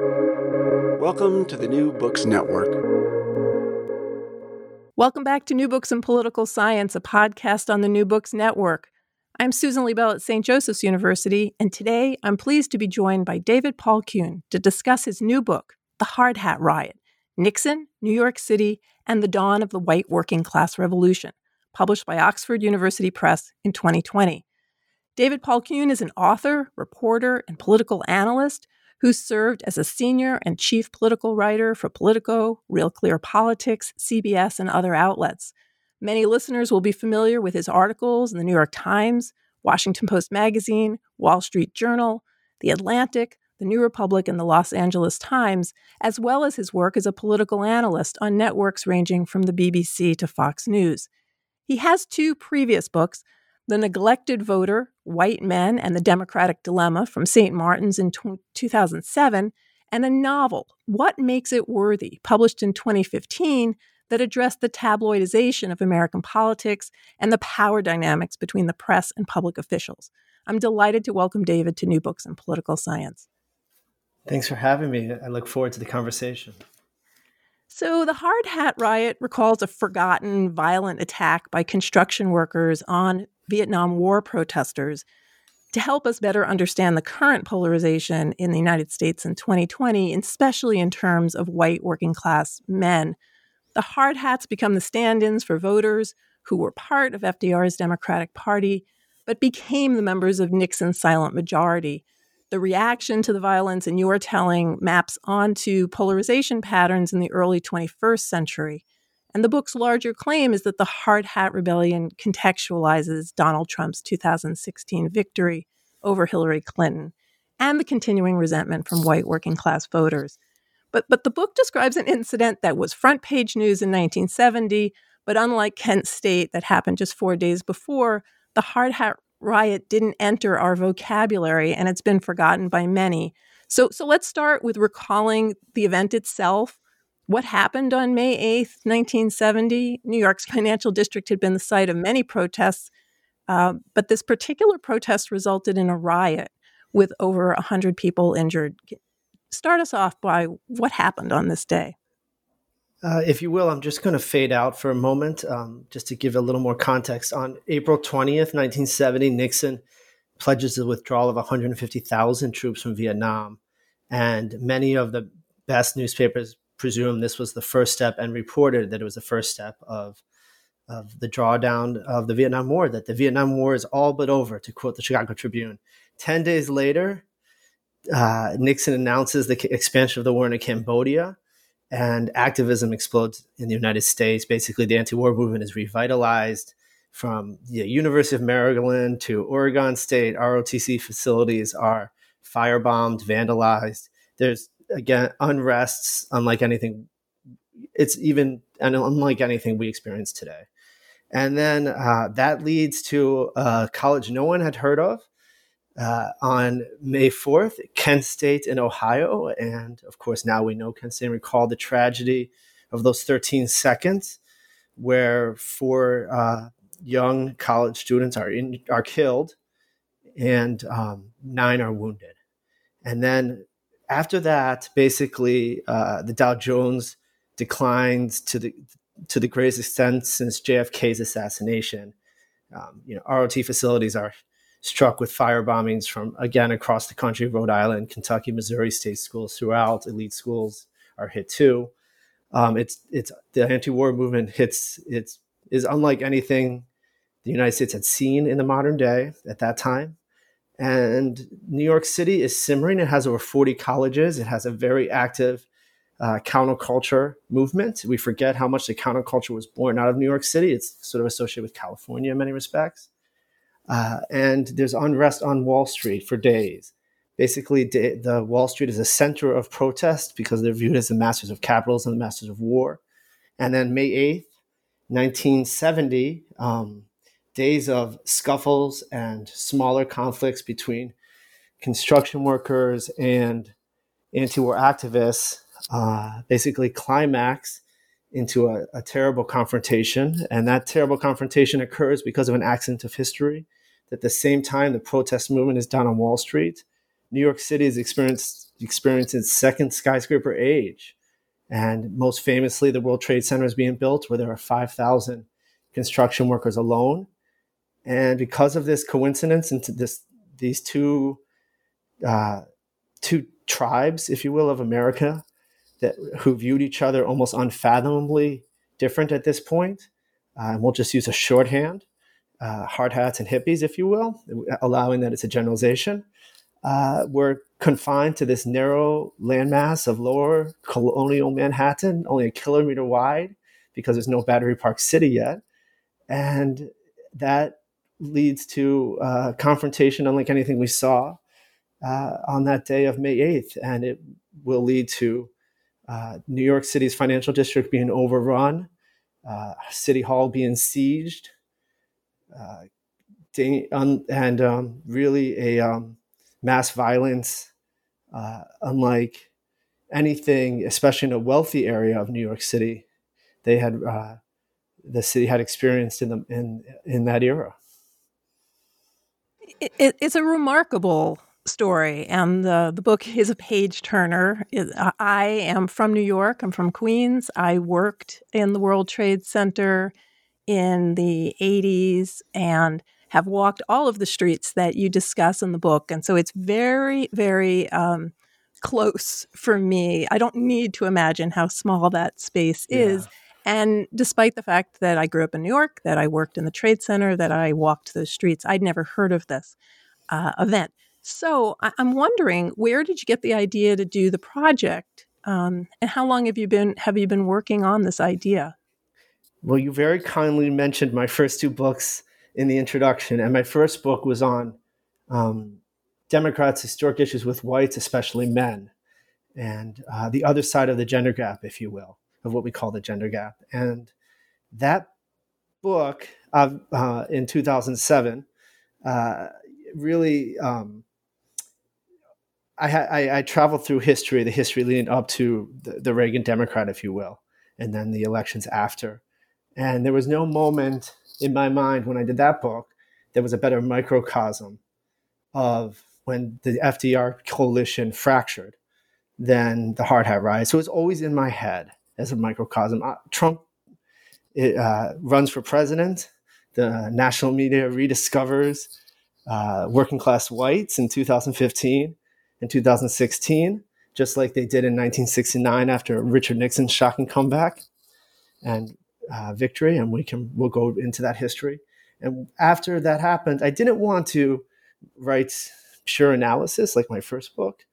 Welcome to the New Books Network. Welcome back to New Books in Political Science, a podcast on the New Books Network. I'm Susan Liebell at St. Joseph's University, and today I'm pleased to be joined by David Paul Kuhn to discuss his new book, The Hard Hat Riot Nixon, New York City, and the Dawn of the White Working Class Revolution, published by Oxford University Press in 2020. David Paul Kuhn is an author, reporter, and political analyst who served as a senior and chief political writer for Politico, Real Clear Politics, CBS, and other outlets. Many listeners will be familiar with his articles in the New York Times, Washington Post Magazine, Wall Street Journal, The Atlantic, The New Republic, and the Los Angeles Times, as well as his work as a political analyst on networks ranging from the BBC to Fox News. He has two previous books The Neglected Voter, White Men and the Democratic Dilemma from St. Martin's in t- 2007, and a novel, What Makes It Worthy, published in 2015 that addressed the tabloidization of American politics and the power dynamics between the press and public officials. I'm delighted to welcome David to New Books in Political Science. Thanks for having me. I look forward to the conversation. So, the Hard Hat Riot recalls a forgotten violent attack by construction workers on Vietnam War protesters. To help us better understand the current polarization in the United States in 2020, especially in terms of white working class men, the hard hats become the stand ins for voters who were part of FDR's Democratic Party, but became the members of Nixon's silent majority. The reaction to the violence in your telling maps onto polarization patterns in the early 21st century. And the book's larger claim is that the Hard Hat Rebellion contextualizes Donald Trump's 2016 victory over Hillary Clinton and the continuing resentment from white working class voters. But, but the book describes an incident that was front page news in 1970, but unlike Kent State that happened just four days before, the Hard Hat Riot didn't enter our vocabulary and it's been forgotten by many. So, so let's start with recalling the event itself. What happened on May 8th, 1970? New York's financial district had been the site of many protests, uh, but this particular protest resulted in a riot with over 100 people injured start us off by what happened on this day. Uh, if you will, I'm just going to fade out for a moment, um, just to give a little more context. On April 20th, 1970, Nixon pledges the withdrawal of 150,000 troops from Vietnam. And many of the best newspapers presume this was the first step and reported that it was the first step of, of the drawdown of the Vietnam War, that the Vietnam War is all but over, to quote the Chicago Tribune. 10 days later, uh, Nixon announces the expansion of the war into Cambodia, and activism explodes in the United States. Basically, the anti-war movement is revitalized from the University of Maryland to Oregon State. ROTC facilities are firebombed, vandalized. There's again unrests unlike anything. It's even and unlike anything we experience today. And then uh, that leads to a college no one had heard of uh, on May 4th, Kent State in Ohio. And of course, now we know Kent State and recall the tragedy of those 13 seconds where four uh, young college students are, in, are killed and um, nine are wounded. And then after that, basically, uh, the Dow Jones declines to the to the greatest extent since JFK's assassination. Um, you know, ROT facilities are struck with fire bombings from again across the country, Rhode Island, Kentucky, Missouri state schools throughout. Elite schools are hit too. Um, it's it's the anti-war movement hits it's is unlike anything the United States had seen in the modern day at that time. And New York City is simmering. It has over 40 colleges. It has a very active uh, counterculture movement. We forget how much the counterculture was born out of New York City. It's sort of associated with California in many respects. Uh, and there's unrest on Wall Street for days. Basically, the Wall Street is a center of protest because they're viewed as the masters of capitalism, the masters of war. And then May 8th, 1970, um, days of scuffles and smaller conflicts between construction workers and anti-war activists uh, basically climax into a, a, terrible confrontation. And that terrible confrontation occurs because of an accident of history. At the same time, the protest movement is down on Wall Street. New York City is experienced its second skyscraper age. And most famously, the World Trade Center is being built where there are 5,000 construction workers alone. And because of this coincidence and this, these two, uh, two tribes, if you will, of America that who viewed each other almost unfathomably different at this point, uh, and we'll just use a shorthand, uh, hard hats and hippies, if you will, allowing that it's a generalization. Uh, were confined to this narrow landmass of lower colonial Manhattan, only a kilometer wide, because there's no Battery Park City yet. And that leads to uh, confrontation unlike anything we saw uh, on that day of May 8th. And it will lead to uh, New York City's financial district being overrun, uh, City Hall being sieged, uh, and um, really a um, mass violence uh, unlike anything, especially in a wealthy area of New York City, they had the city had experienced in the in in that era. It, it's a remarkable story, and the the book is a page turner. I am from New York. I'm from Queens. I worked in the World Trade Center in the 80s and have walked all of the streets that you discuss in the book. And so it's very, very um, close for me. I don't need to imagine how small that space yeah. is. And despite the fact that I grew up in New York, that I worked in the Trade Center, that I walked those streets, I'd never heard of this uh, event. So I- am wondering, where did you get the idea to do the project, um, and how long have you been have you been working on this idea? Well, you very kindly mentioned my first two books in the introduction, and my first book was on um, Democrats' historic issues with whites, especially men, and uh, the other side of the gender gap, if you will, of what we call the gender gap. And that book uh, uh, in 2007 uh, really. Um, I, I, I, traveled through history, the history leading up to the, the Reagan Democrat, if you will, and then the elections after. And there was no moment in my mind when I did that book, there was a better microcosm of when the FDR coalition fractured than the hard hat riot. So it was always in my head as a microcosm. Uh, Trump it, uh, runs for president. The national media rediscovers uh, working class whites in 2015 and 2016, just like they did in 1969 after Richard Nixon's shocking comeback. And uh, victory, and we can we'll go into that history. And after that happened, I didn't want to write pure analysis like my first book,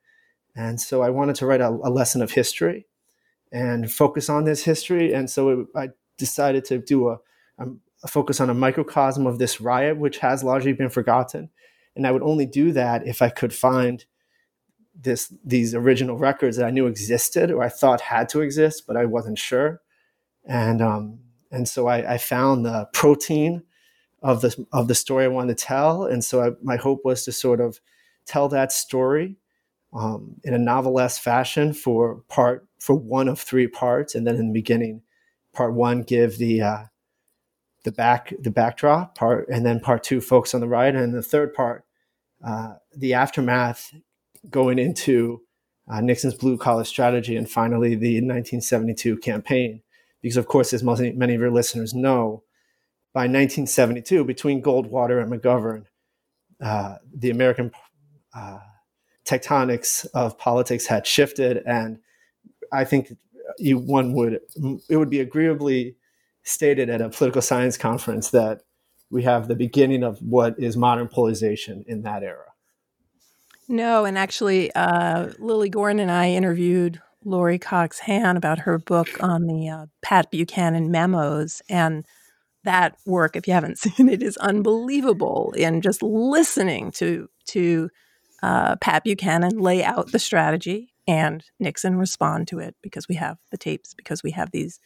and so I wanted to write a, a lesson of history and focus on this history. And so it, I decided to do a, a focus on a microcosm of this riot, which has largely been forgotten. And I would only do that if I could find this these original records that I knew existed or I thought had to exist, but I wasn't sure and um, and so I, I, found the protein of the of the story I wanted to tell, and so I, my hope was to sort of tell that story um, in a novelesque fashion for part for one of three parts, and then in the beginning, part one give the uh, the back the backdrop part, and then part two focus on the right, and the third part uh, the aftermath going into uh, Nixon's blue collar strategy, and finally the 1972 campaign. Because, of course, as most, many of your listeners know, by 1972, between Goldwater and McGovern, uh, the American uh, tectonics of politics had shifted, and I think you one would it would be agreeably stated at a political science conference that we have the beginning of what is modern polarization in that era. No, and actually, uh, Lilly Goren and I interviewed Lori Cox Han about her book on the uh, Pat Buchanan memos. And that work, if you haven't seen it, is unbelievable in just listening to, to uh, Pat Buchanan lay out the strategy and Nixon respond to it because we have the tapes, because we have these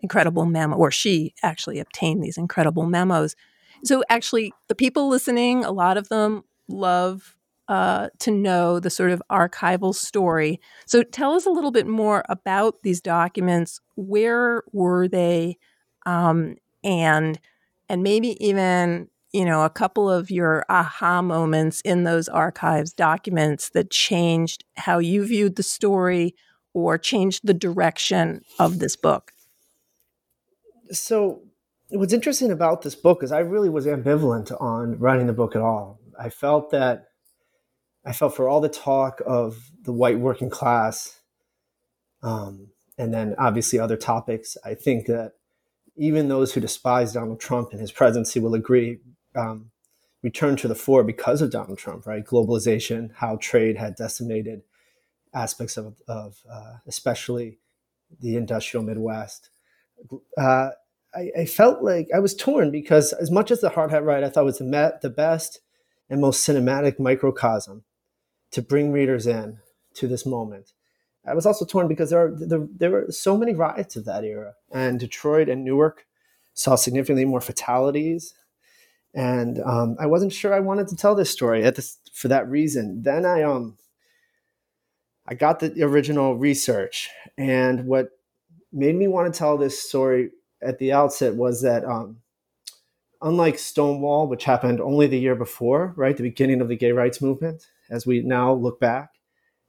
incredible memos, or she actually obtained these incredible memos. So, actually, the people listening, a lot of them love uh, to know the sort of archival story. So tell us a little bit more about these documents. Where were they, um, and and maybe even you know, a couple of your aha moments in those archives documents that changed how you viewed the story or changed the direction of this book? So, what's interesting about this book is I really was ambivalent on writing the book at all. I felt that I felt for all the talk of the white working class, um, and then obviously other topics, I think that even those who despise Donald Trump and his presidency will agree um, returned to the fore because of Donald Trump, right? Globalization, how trade had decimated aspects of, of uh, especially the industrial Midwest. Uh, I, I, felt like I was torn because as much as the Hard Hat Riot I thought was the, the best and most cinematic microcosm to bring readers in to this moment, I was also torn because there, are, there, there were so many riots of that era, and Detroit and Newark saw significantly more fatalities and um, I wasn't sure I wanted to tell this story at this for that reason. Then I um I got the original research, and what made me want to tell this story at the outset was that um, unlike Stonewall, which happened only the year before, right, the beginning of the gay rights movement, as we now look back,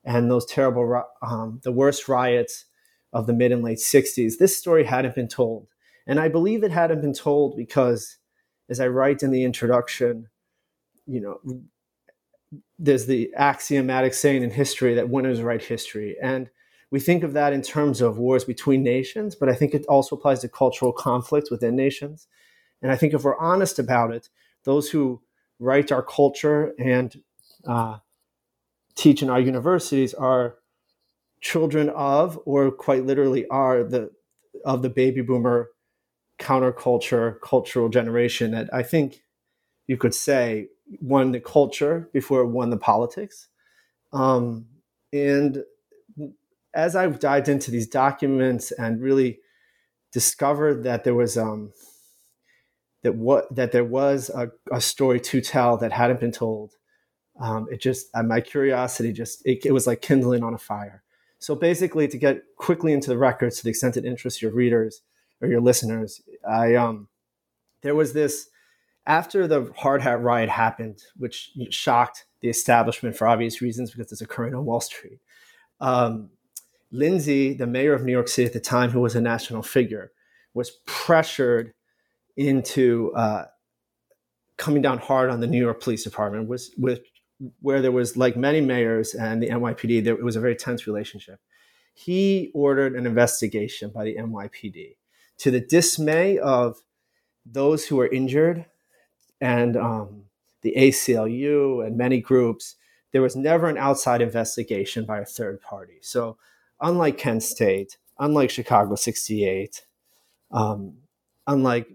and those terrible, um, the worst riots of the mid and late '60s, this story hadn't been told, and I believe it hadn't been told because as I write in the introduction, you know, there's the axiomatic saying in history that winners write history. And we think of that in terms of wars between nations, but I think it also applies to cultural conflicts within nations. And I think if we're honest about it, those who write our culture and uh, teach in our universities are children of, or quite literally are the of the baby boomer counterculture cultural generation that I think you could say won the culture before it won the politics. Um, and as I've dived into these documents and really discovered that there was um, that what that there was a, a, story to tell that hadn't been told, um, it just uh, my curiosity just it, it was like kindling on a fire. So basically, to get quickly into the records to the extent it interests your readers, or your listeners, I um, there was this after the hard hat riot happened, which shocked the establishment for obvious reasons because it's occurring on Wall Street. Um, Lindsay, the mayor of New York City at the time, who was a national figure, was pressured into uh, coming down hard on the New York Police Department, was with where there was like many mayors and the NYPD, there it was a very tense relationship. He ordered an investigation by the NYPD to the dismay of those who were injured and um, the ACLU and many groups, there was never an outside investigation by a third party. So, unlike Kent State, unlike Chicago 68, um, unlike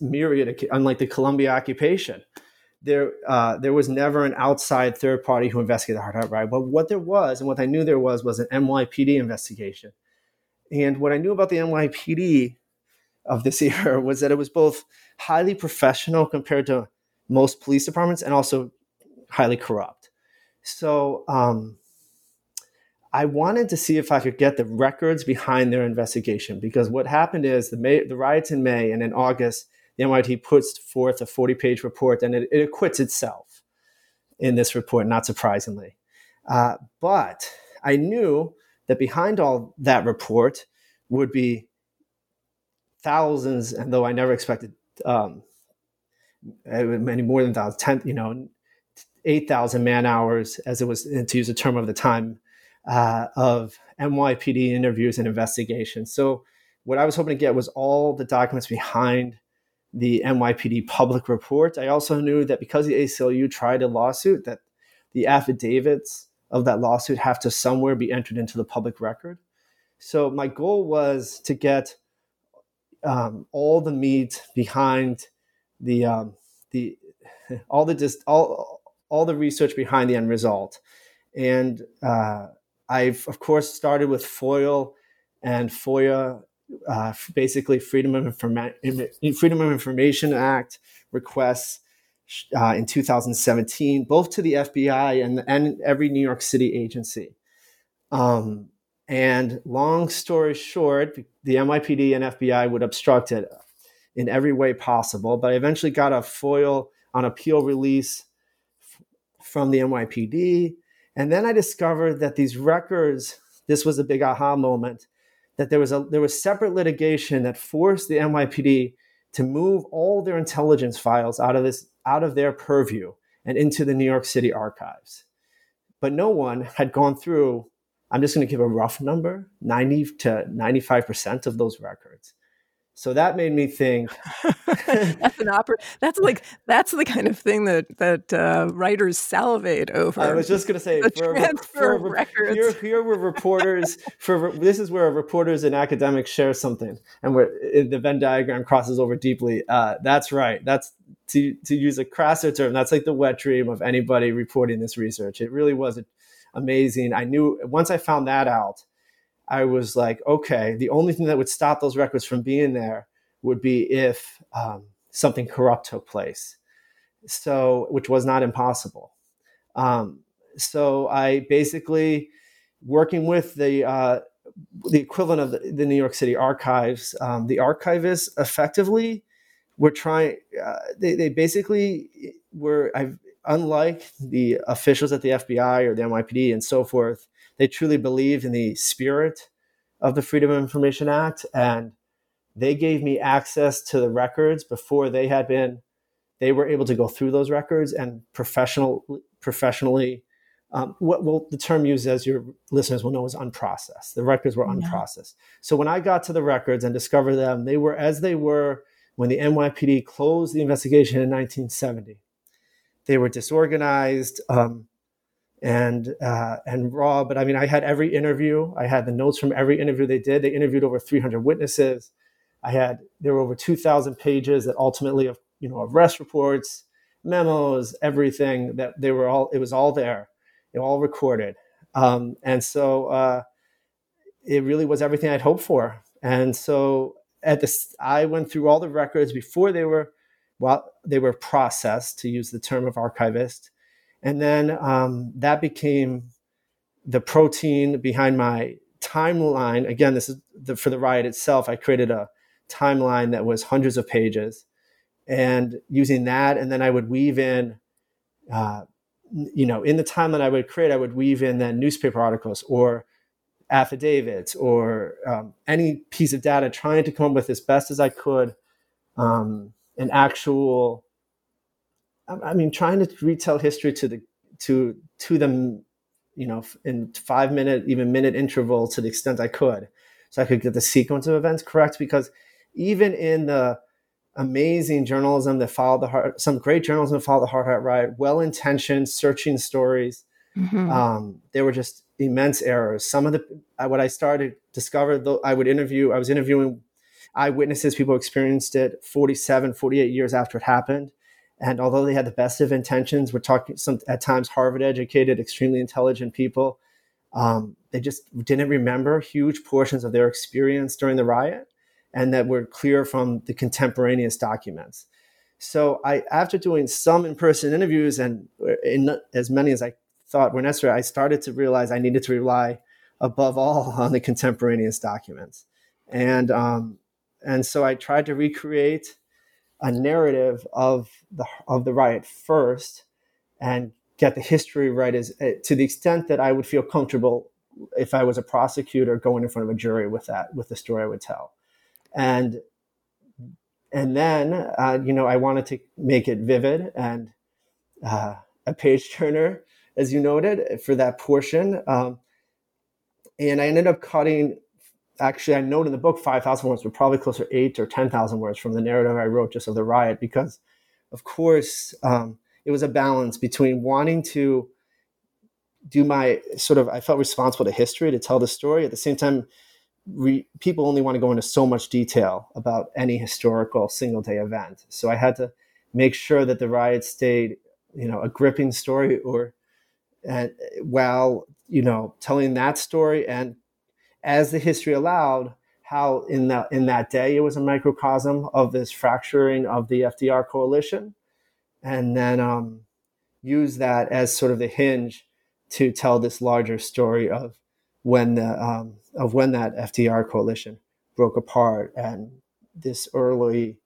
myriad, unlike the Columbia occupation, there uh, there was never an outside third party who investigated the Hard Hat Riot. But what there was, and what I knew there was, was an NYPD investigation. And what I knew about the NYPD of this era was that it was both highly professional compared to most police departments and also highly corrupt. So um, I wanted to see if I could get the records behind their investigation because what happened is the, May, the riots in May and in August, the NYT puts forth a 40 page report and it, it, acquits itself in this report, not surprisingly. Uh, but I knew that behind all that report would be thousands, and though I never expected um, many more than thousands, ten, you know, eight thousand man hours, as it was to use a term of the time, uh, of NYPD interviews and investigations. So what I was hoping to get was all the documents behind the NYPD public report. I also knew that because the ACLU tried a lawsuit, that the affidavits of that lawsuit have to somewhere be entered into the public record. So my goal was to get um, all the meat behind the um, the all the just all all the research behind the end result. And uh, I've of course started with FOIL and FOIA, uh, basically Freedom of, Informa- Freedom of Information Act requests uh, in 2017, both to the FBI and, and every New York City agency. Um, and long story short, the NYPD and FBI would obstruct it in every way possible. But I eventually got a FOIL on appeal release from the NYPD. And then I discovered that these records, this was a big aha moment, that there was a there was separate litigation that forced the NYPD to move all their intelligence files out of this out of their purview and into the New York City archives. But no one had gone through, I'm just going to give a rough number, 90 to 95% of those records. So that made me think. that's an opera. That's like that's the kind of thing that that uh, writers salivate over. I was just going to say the for, transfer for, records. Here, here were reporters. for this is where reporters and academics share something, and where the Venn diagram crosses over deeply. Uh, that's right. That's to to use a crasser term. That's like the wet dream of anybody reporting this research. It really was amazing. I knew once I found that out I was like, okay, the only thing that would stop those records from being there would be if um, something corrupt took place. So, which was not impossible. Um, so I basically, working with the uh, the equivalent of the, the, New York City archives, um, the archivists effectively were trying. Uh, they, they basically were. I've, unlike the officials at the FBI or the NYPD and so forth, they truly believed in the spirit of the Freedom of Information Act. And they gave me access to the records before they had been, they were able to go through those records and professional, professionally, um, what will the term used as your listeners will know is unprocessed. The records were unprocessed. Yeah. So when I got to the records and discovered them, they were as they were when the NYPD closed the investigation in 1970. They were disorganized. Um, and uh, and raw. But I mean, I had every interview. I had the notes from every interview they did. They interviewed over 300 witnesses. I had there were over 2,000 pages that ultimately of you know arrest reports, memos, everything that they were all. It was all there. It all recorded. Um, and so uh, it really was everything I'd hoped for. And so at this, I went through all the records before they were, well, they were processed, to use the term of archivist and then um, that became the protein behind my timeline. Again, this is the, for the riot itself. I created a timeline that was hundreds of pages, and using that, and then I would weave in, uh, you know, in the timeline I would create, I would weave in then newspaper articles or affidavits or um, any piece of data, trying to come up with as best as I could um, an actual I mean, trying to retell history to the to to them, you know, in five minute, even minute interval to the extent I could, so I could get the sequence of events correct. Because even in the amazing journalism that followed the heart, some great journalism that followed the Hard Hat Riot, well intentioned, searching stories, mm-hmm. um, there were just immense errors. Some of the what I started discovered, though, I would interview. I was interviewing eyewitnesses, people experienced it 47, 48 years after it happened and although they had the best of intentions, we're talking some at times Harvard educated, extremely intelligent people. Um, they just didn't remember huge portions of their experience during the riot, and that were clear from the contemporaneous documents. So I, after doing some in-person interviews and in as many as I thought were necessary, I started to realize I needed to rely above all on the contemporaneous documents, and um, and so I tried to recreate a narrative of the of the riot first and get the history right as eh, to the extent that I would feel comfortable if I was a prosecutor going in front of a jury with that with the story I would tell, and and then uh, you know I wanted to make it vivid and uh, a page turner as you noted for that portion, um, and I ended up cutting actually, I note in the book 5,000 words, but probably closer eight or 10,000 words from the narrative I wrote just of the riot, because of course, um, it was a balance between wanting to do my sort of, I felt responsible to history to tell the story. At the same time, re, people only want to go into so much detail about any historical single day event. So I had to make sure that the riot stayed, you know, a gripping story or, and while, you know, telling that story and as the history allowed, how in that in that day it was a microcosm of this fracturing of the FDR coalition, and then um, use that as sort of the hinge to tell this larger story of when the um, of when that FDR coalition broke apart and this early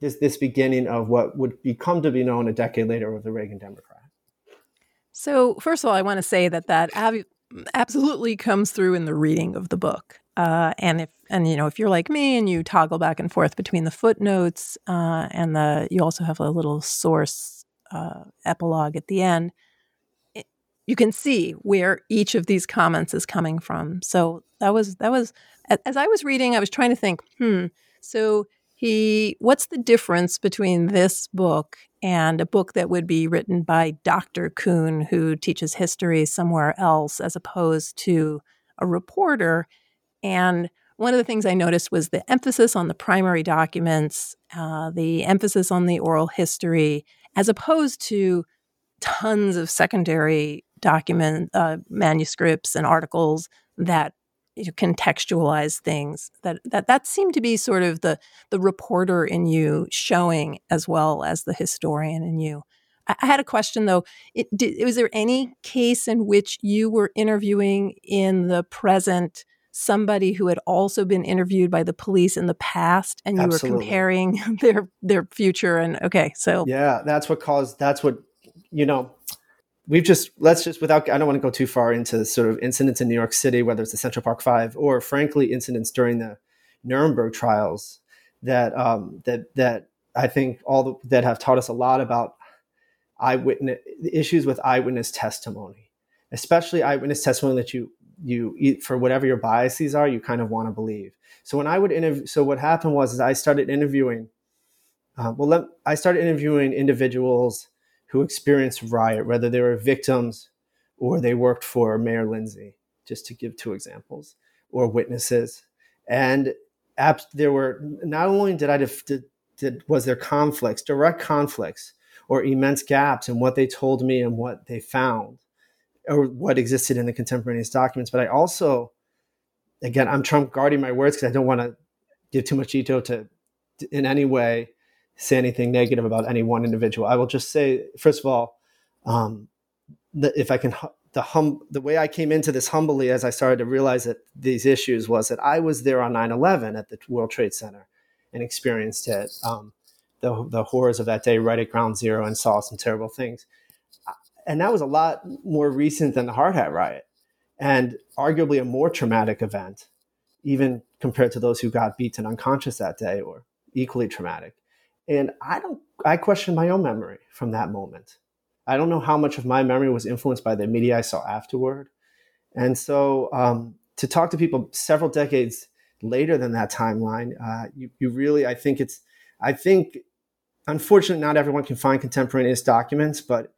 this this beginning of what would become to be known a decade later of the Reagan Democrat. So, first of all, I want to say that that absolutely comes through in the reading of the book. Uh, and if and you know if you're like me and you toggle back and forth between the footnotes uh, and the you also have a little source uh, epilogue at the end, it, you can see where each of these comments is coming from. So that was that was as I was reading, I was trying to think, hmm. So he what's the difference between this book and a book that would be written by Dr. Kuhn who teaches history somewhere else as opposed to a reporter and one of the things I noticed was the emphasis on the primary documents, uh, the emphasis on the oral history, as opposed to tons of secondary document uh, manuscripts and articles that you contextualize things that that that seemed to be sort of the the reporter in you showing as well as the historian in you. I, I had a question though. It, did, was there any case in which you were interviewing in the present somebody who had also been interviewed by the police in the past, and you Absolutely. were comparing their their future? And okay, so yeah, that's what caused. That's what you know we've just let's just without I don't want to go too far into sort of incidents in New York City, whether it's the Central Park Five or frankly incidents during the Nuremberg trials that um, that that I think all the, that have taught us a lot about eyewitness issues with eyewitness testimony, especially eyewitness testimony that you you for whatever your biases are, you kind of want to believe. So when I would interview, so what happened was is I started interviewing. Uh, well, let, I started interviewing individuals who experienced riot, whether they were victims or they worked for Mayor Lindsay, just to give two examples, or witnesses. And there were not only did I def, did, did, was there conflicts, direct conflicts, or immense gaps in what they told me and what they found, or what existed in the contemporaneous documents, but I also, again, I'm Trump guarding my words because I don't want to give too much detail to, in any way say anything negative about any one individual. I will just say, first of all, um, if I can, the hum, the way I came into this humbly as I started to realize that these issues was that I was there on 9/11 at the World Trade Center and experienced it, um, the the horrors of that day right at Ground Zero, and saw some terrible things. And that was a lot more recent than the Hard Hat riot, and arguably a more traumatic event, even compared to those who got beaten unconscious that day, or equally traumatic. And I don't, I question my own memory from that moment. I don't know how much of my memory was influenced by the media I saw afterward. And so um, to talk to people several decades later than that timeline, uh, you, you really, I think it's, I think, unfortunately, not everyone can find contemporaneous documents, but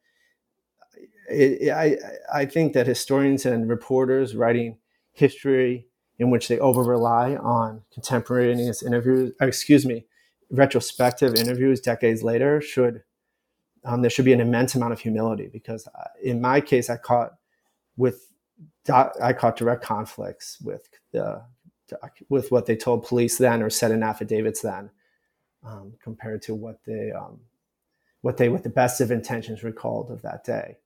it, it, I, I think that historians and reporters writing history in which they over rely on contemporaneous interviews, excuse me, retrospective interviews decades later should um, there should be an immense amount of humility because uh, in my case I caught with I caught direct conflicts with the with what they told police then or said in affidavits then um, compared to what they um, what they with the best of intentions recalled of that day.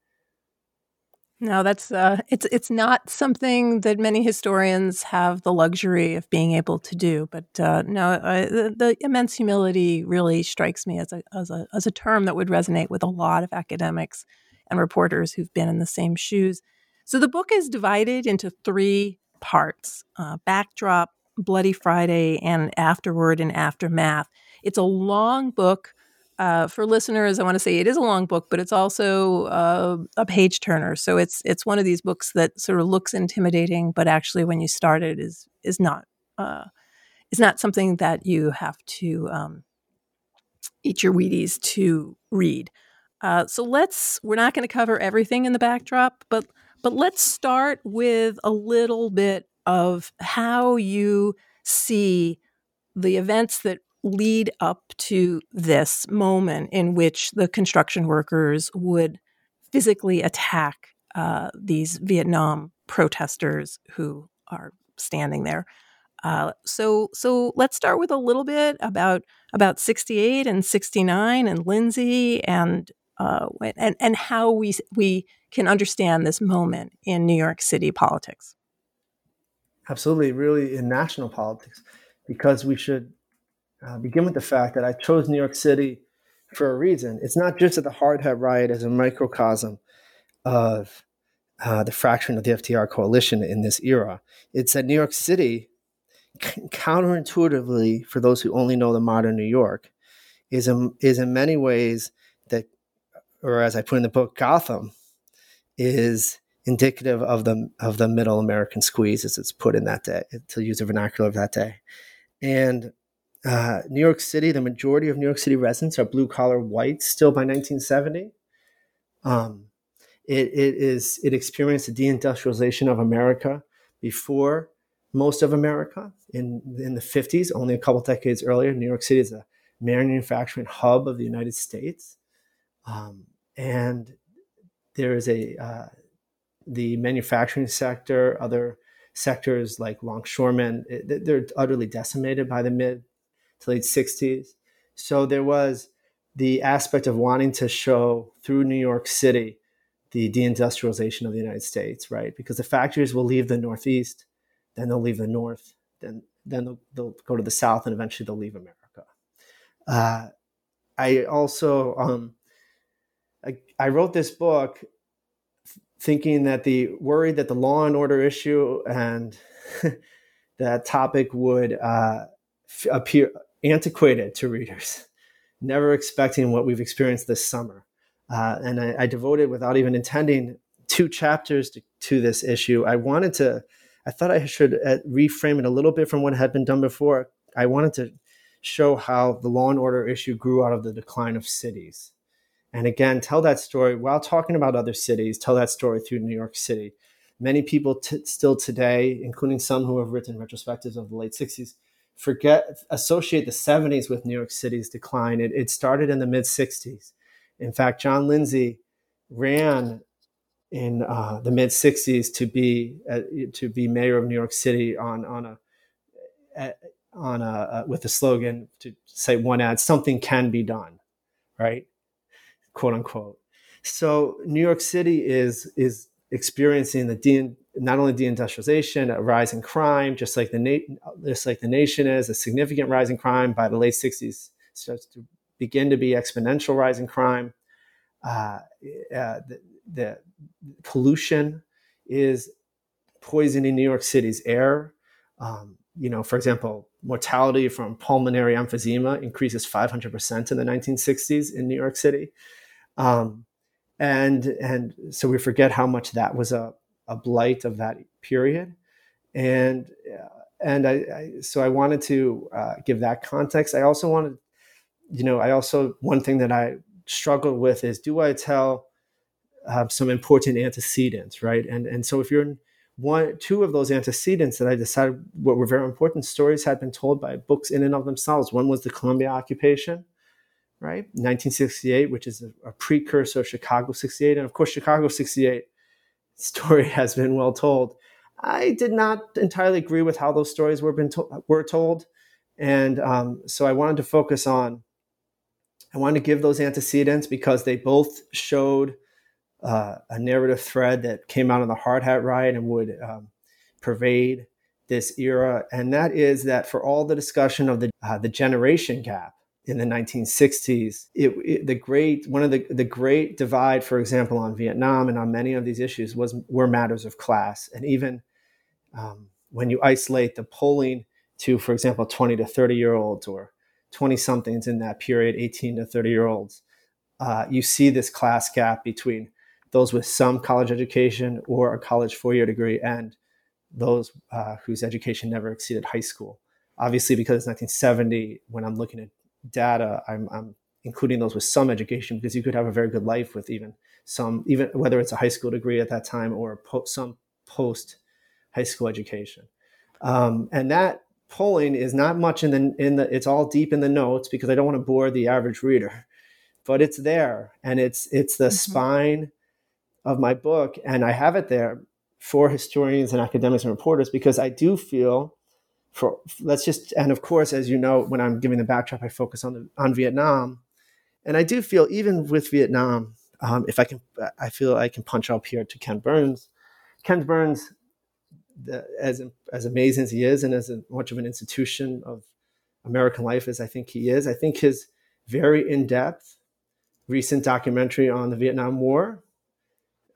No, that's uh, it's it's not something that many historians have the luxury of being able to do. But uh, no, uh, the, the, immense humility really strikes me as a, as a as a term that would resonate with a lot of academics and reporters who've been in the same shoes. So the book is divided into three parts: uh, backdrop, Bloody Friday, and afterward and aftermath. It's a long book uh, for listeners, I want to say it is a long book, but it's also uh, a page turner. So it's it's one of these books that sort of looks intimidating, but actually, when you start it, is is not uh, is not something that you have to um, eat your Wheaties to read. Uh, so let's we're not going to cover everything in the backdrop, but but let's start with a little bit of how you see the events that lead up to this moment in which the construction workers would physically attack uh, these Vietnam protesters who are standing there. Uh, so, so let's start with a little bit about about 68 and 69 and Lindsay and uh, and and how we we can understand this moment in New York City politics. Absolutely, really in national politics, because we should uh, begin with the fact that I chose New York City for a reason. It's not just that the Hard Hat riot is a microcosm of uh, the fraction of the FDR coalition in this era. It's that New York City, counterintuitively, for those who only know the modern New York, is, a, is in many ways that, or as I put in the book, Gotham is indicative of the of the middle American squeeze, as it's put in that day, to use the vernacular of that day. And uh, New York City, the majority of New York City residents are blue collar whites still by 1970. Um, it, it is it experienced the deindustrialization of America before most of America in in the 50s. Only a couple decades earlier, New York City is a manufacturing hub of the United States, um, and there is a uh, the manufacturing sector, other sectors like longshoremen, they're utterly decimated by the mid to late 60s. So there was the aspect of wanting to show through New York City the deindustrialization of the United States, right? Because the factories will leave the Northeast, then they'll leave the North, then then they'll, they'll go to the South, and eventually they'll leave America. Uh, I also um, I, I wrote this book thinking that the worry that the law and order issue and that topic would uh, appear antiquated to readers, never expecting what we've experienced this summer. Uh, and I, I, devoted, without even intending, two chapters to, to, this issue. I wanted to, I thought I should uh, reframe it a little bit from what had been done before. I wanted to show how the law and order issue grew out of the decline of cities. And again, tell that story while talking about other cities, tell that story through New York City. Many people t- still today, including some who have written retrospectives of the late 60s, forget associate the 70s with New York City's decline. It, it started in the mid 60s. In fact, John Lindsay ran in uh, the mid 60s to be uh, to be mayor of New York City on on a, on a with the slogan to say one ad something can be done, right? Quote unquote. So New York City is is experiencing the not only deindustrialization, a rise in crime, just like the na- just like the nation is, a significant rise in crime by the late 60s starts to begin to be exponential rise in crime. Uh, uh, the, the, pollution is poisoning New York City's air. Um, you know, for example, mortality from pulmonary emphysema increases 500% in the 1960s in New York City. Um, and and so we forget how much that was a, a blight of that period and uh, and I, I, so I wanted to uh, give that context. I also wanted, you know, I also one thing that I struggled with is do I tell uh, some important antecedents, right? And and so if you're in one, two of those antecedents that I decided what were very important stories had been told by books in and of themselves. One was the Columbia occupation, right? 1968, which is a, a precursor of Chicago 68. And of course, Chicago 68 story has been well told. I did not entirely agree with how those stories were, been to- were told. And um, so I wanted to focus on, I wanted to give those antecedents because they both showed uh, a narrative thread that came out of the Hard Hat Riot and would um, pervade this era. And that is that for all the discussion of the, uh, the generation gap, in the 1960s, it, it, the great one of the the great divide, for example, on Vietnam and on many of these issues was were matters of class, and even um, when you isolate the polling to, for example, 20 to 30 year olds or 20 somethings in that period, 18 to 30 year olds, uh, you see this class gap between those with some college education or a college four year degree and those uh, whose education never exceeded high school. Obviously, because it's 1970, when I'm looking at data, I'm, I'm including those with some education because you could have a very good life with even some, even whether it's a high school degree at that time or po- some post high school education. Um, and that polling is not much in the in the it's all deep in the notes because I don't want to bore the average reader, but it's there and it's it's the mm-hmm. spine of my book and I have it there for historians and academics and reporters because I do feel for let's just and of course as you know when i'm giving the backdrop i focus on the on vietnam and i do feel even with vietnam um, if i can i feel i can punch up here to ken burns ken burns the, as as amazing as he is and as much of an institution of American life as I think he is. I think his very in depth recent documentary on the Vietnam War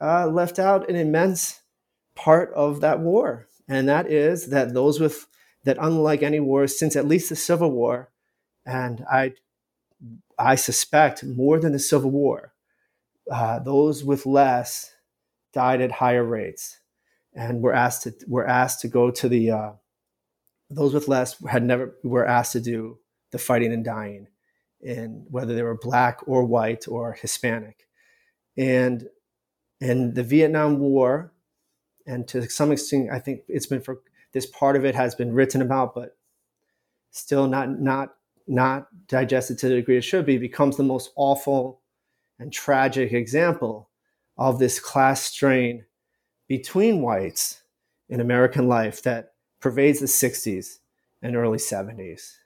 uh, left out an immense part of that war. And that is that those with, that unlike any war since at least the Civil War, and I, I suspect more than the Civil War, uh, those with less died at higher rates and were asked to, were asked to go to the, uh, those with less had never were asked to do the fighting and dying in whether they were black or white or Hispanic. And in the Vietnam War, and to some extent, I think it's been for this part of it has been written about, but still not not not digested to the degree it should be, becomes the most awful and tragic example of this class strain between whites in American life that pervades the 60s and early 70s.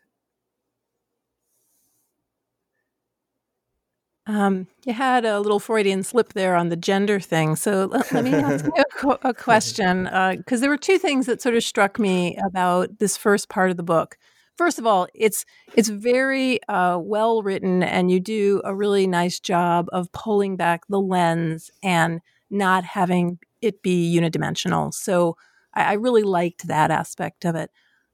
Um, you had a little Freudian slip there on the gender thing. So let, let me ask you a, a question because uh, there were two things that sort of struck me about this first part of the book. First of all, it's it's very uh, well written, and you do a really nice job of pulling back the lens and not having it be unidimensional. So I, I really liked that aspect of it.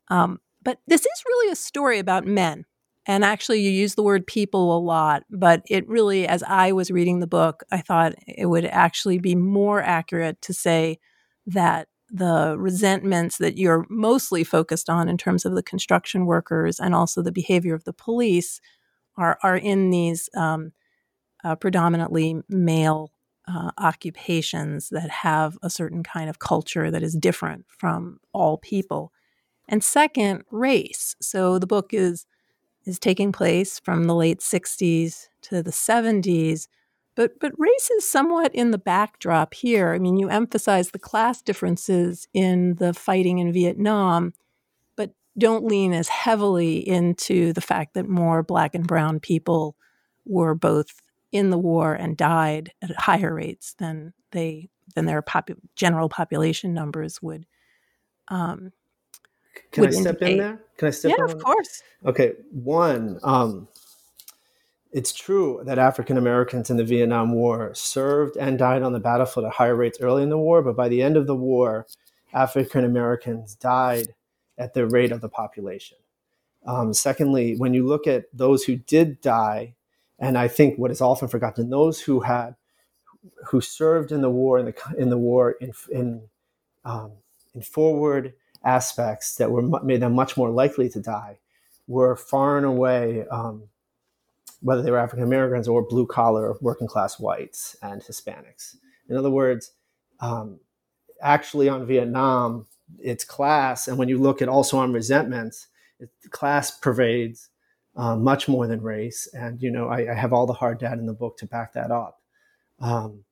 Um, but this is really a story about men and actually, you use the word people a lot, but it really, as I was reading the book, I thought it would actually be more accurate to say that the resentments that you're mostly focused on in terms of the construction workers and also the behavior of the police are, are in these um, uh, predominantly male uh, occupations that have a certain kind of culture that is different from all people. And second, race. So the book is is taking place from the late 60s to the 70s. But, but race is somewhat in the backdrop here. I mean, you emphasize the class differences in the fighting in Vietnam, but don't lean as heavily into the fact that more black and brown people were both in the war and died at higher rates than they than their popu- general population numbers would um, can I step indicate. in there? Can I step? Yeah, of course. Okay. One, um, it's true that African Americans in the Vietnam War served and died on the battlefield at higher rates early in the war, but by the end of the war, African Americans died at the rate of the population. Um, secondly, when you look at those who did die, and I think what is often forgotten, those who had who served in the war in the in the war in in um, in forward aspects that were made them much more likely to die were far and away, um, whether they were African Americans or blue collar working class whites and Hispanics. In other words, um, actually on Vietnam, it's class, and when you look at also on resentments, it, class pervades uh, much more than race. And you know, I, I, have all the hard data in the book to back that up. Um,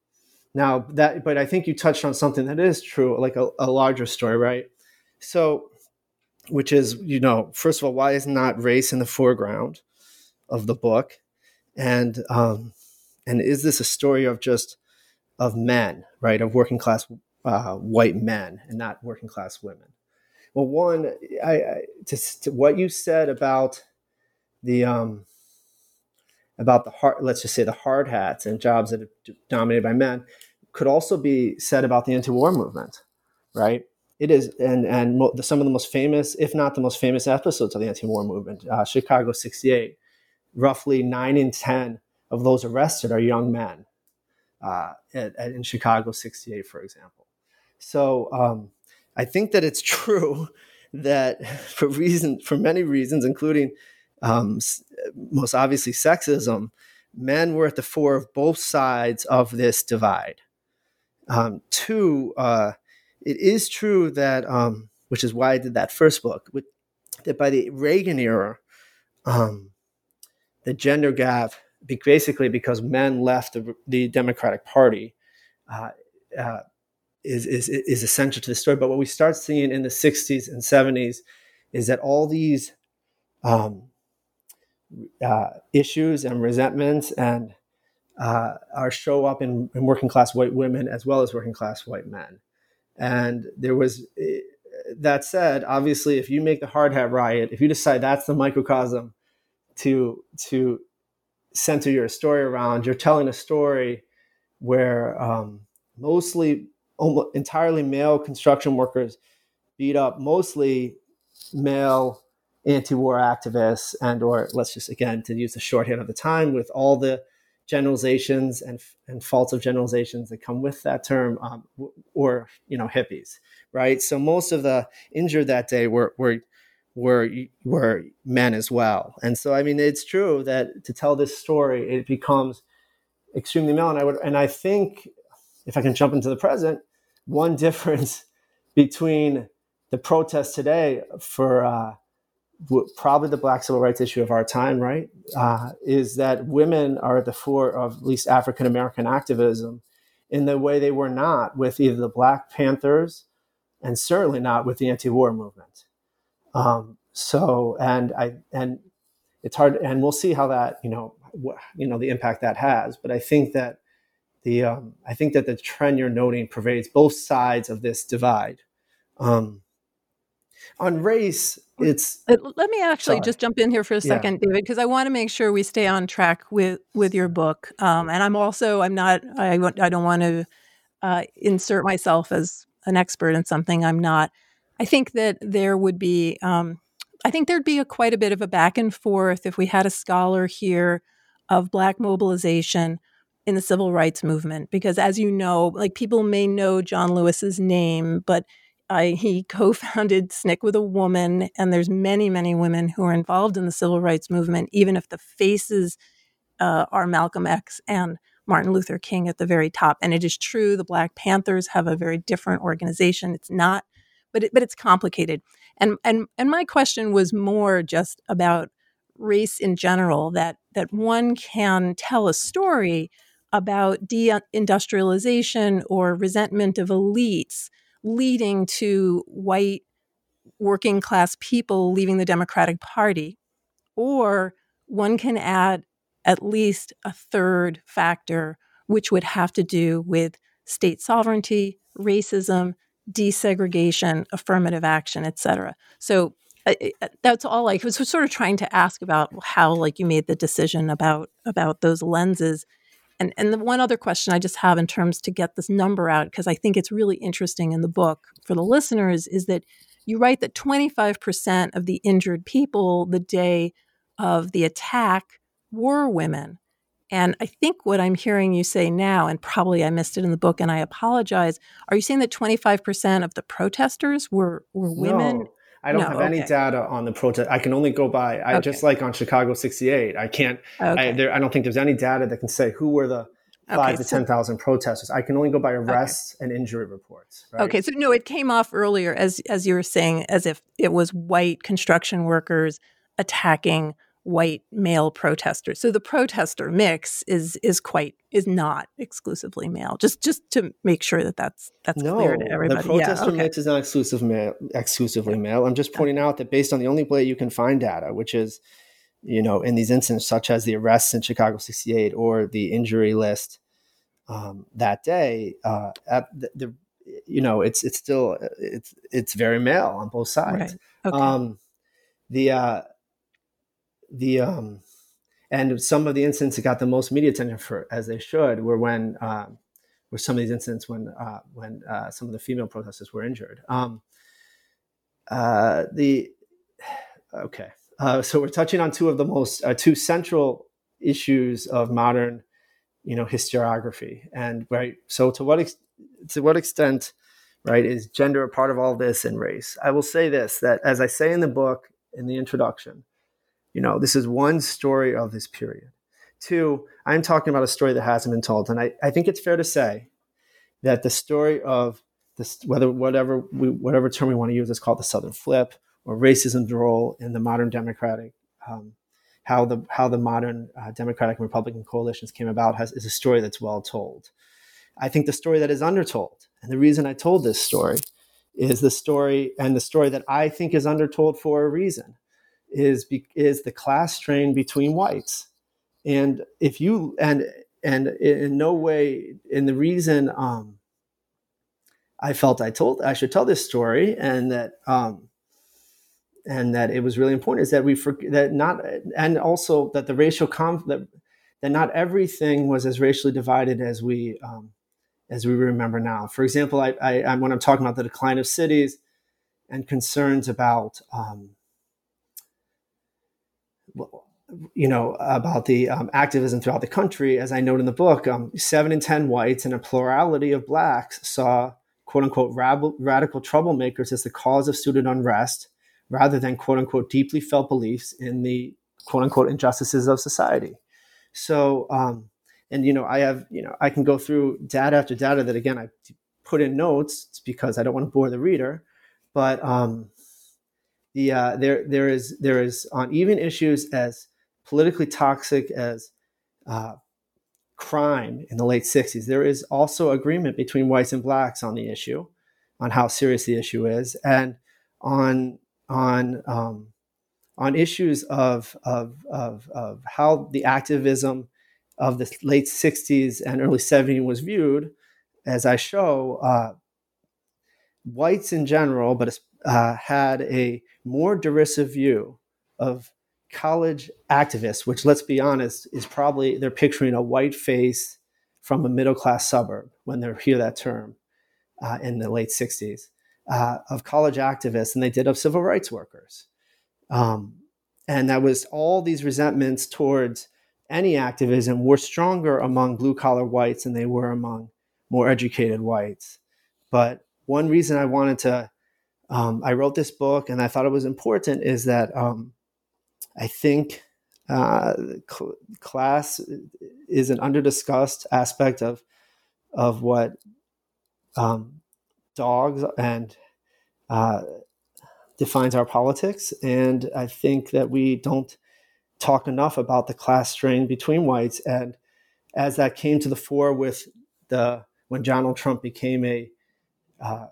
now that, but I think you touched on something that is true, like a, a larger story, right? So, which is, you know, first of all, why is not race in the foreground of the book? And, um, and is this a story of just of men, right? Of working class uh, white men and not working class women? Well, one, I, I to, to what you said about the um, about the hard, let's just say the hard hats and jobs that are dominated by men, could also be said about the anti-war movement, right? It is, and and mo- the, some of the most famous, if not the most famous episodes of the anti-war movement, uh, Chicago '68. Roughly nine in ten of those arrested are young men uh, at, at, in Chicago '68, for example. So um, I think that it's true that for reason, for many reasons, including um, most obviously sexism, men were at the fore of both sides of this divide. Um, two, uh, it is true that, um, which is why I did that first book, with, that by the Reagan era, um, the gender gap, basically because men left the, the Democratic Party, uh, uh, is, is, is essential to the story. But what we start seeing in the 60s and 70s is that all these um, uh, issues and resentments and uh, are show up in, in, working class white women as well as working class white men and there was that said, obviously, if you make the hard hat riot, if you decide that's the microcosm to to center your story around, you're telling a story where um, mostly almost entirely male construction workers beat up mostly male anti-war activists and or let's just again to use the shorthand of the time with all the generalizations and, and faults of generalizations that come with that term um, or you know hippies right? So most of the injured that day were were were were men as well. And so i mean it's true that to tell this story it becomes extremely male and i would and i think if i can jump into the present one difference between the protests today for uh, probably the black civil rights issue of our time, right, uh, is that women are at the fore of at least African American activism in the way they were not with either the Black Panthers and certainly not with the anti-war movement. Um, so, and I and it's hard, and we'll see how that you know wh- you know the impact that has. But I think that the um, I think that the trend you're noting pervades both sides of this divide. Um, on race, it's. Let me actually sorry. just jump in here for a second, yeah. David, because I want to make sure we stay on track with with your book. Um, and I'm also I'm not I I don't want to uh, insert myself as an expert in something I'm not. I think that there would be. Um, I think there'd be a, quite a bit of a back and forth if we had a scholar here of Black mobilization in the civil rights movement, because as you know, like people may know John Lewis's name, but I, he co-founded SNCC with a woman, and there's many, many women who are involved in the civil rights movement, even if the faces uh, are Malcolm X and Martin Luther King at the very top. And it is true, the Black Panthers have a very different organization. It's not, but it, but it's complicated. And and and my question was more just about race in general. That that one can tell a story about deindustrialization or resentment of elites leading to white working class people leaving the Democratic Party. Or one can add at least a third factor, which would have to do with state sovereignty, racism, desegregation, affirmative action, et cetera. So that's all I was sort of trying to ask about how like you made the decision about about those lenses and and the one other question I just have in terms to get this number out because I think it's really interesting in the book for the listeners is that you write that 25% of the injured people the day of the attack were women. And I think what I'm hearing you say now, and probably I missed it in the book, and I apologize. Are you saying that 25% of the protesters were were women? No. I don't no, have any data on the protest. I can only go by. I okay. just like on Chicago '68. I can't. Okay. I, there, I, don't think there's any data that can say who were the five okay, to so, ten thousand protesters. I can only go by arrests and injury reports. Right? Okay, so no, it came off earlier as as you were saying, as if it was white construction workers attacking white male protesters. So the protester mix is is quite is not exclusively male. Just just to make sure that that's that's no, clear to everybody. The protester yeah, okay. mix is not exclusive male, exclusively male. I'm just pointing out that based on the only way you can find data, which is you know in these incidents such as the arrests in Chicago 68 or the injury list um, that day, uh, at the, the, you know it's it's still it's it's very male on both sides. Right. Okay. Um, the uh, the um, and some of the incidents that got the most media attention for as they should were when uh, were some of these incidents when uh, when uh, some of the female protesters were injured. Um, uh, the okay, uh, so we're touching on two of the most uh, two central issues of modern, you know, historiography, and right. So to what ex- to what extent, right, is gender a part of all this and race? I will say this: that as I say in the book in the introduction you know, this is one story of this period. Two, I'm talking about a story that hasn't been told. And I, I think it's fair to say that the story of this, whether whatever we, whatever term we want to use, is called the Southern Flip or racism's role in the modern Democratic, um, how the how the modern uh, Democratic and Republican coalitions came about has, is a story that's well told. I think the story that is undertold, and the reason I told this story, is the story and the story that I think is undertold for a reason is is the class strain between whites, and if you and and in no way, and the reason um, I felt I told I should tell this story, and that um, and that it was really important is that we forget that not and also that the racial conflict that, that not everything was as racially divided as we um, as we remember now. For example, I, I, I, when I'm talking about the decline of cities and concerns about um, you know about the um, activism throughout the country, as I note in the book, um, seven in ten whites and a plurality of blacks saw quote unquote rab- radical troublemakers as the cause of student unrest rather than quote unquote deeply felt beliefs in the quote unquote injustices of society. So, um, and you know, I have, you know, I can go through data after data that again I put in notes because I don't want to bore the reader, but um, the uh, there there is there is on even issues as politically toxic as uh, crime in the late 60s, there is also agreement between whites and blacks on the issue, on how serious the issue is, and on on um, on issues of, of, of, of how the activism of the late 60s and early 70s was viewed, as I show, uh, whites in general, but uh, had a more derisive view of college activists, which, let's be honest, is probably they're picturing a white face from a middle class suburb when they hear that term uh, in the late 60s uh, of college activists than they did of civil rights workers. Um, and that was all these resentments towards any activism were stronger among blue collar whites than they were among more educated whites. But one reason I wanted to, um, I wrote this book and I thought it was important is that um, I think uh, cl- class is an underdiscussed aspect of of what um, dogs and uh, defines our politics. And I think that we don't talk enough about the class strain between whites. And as that came to the fore with the when Donald Trump became a uh,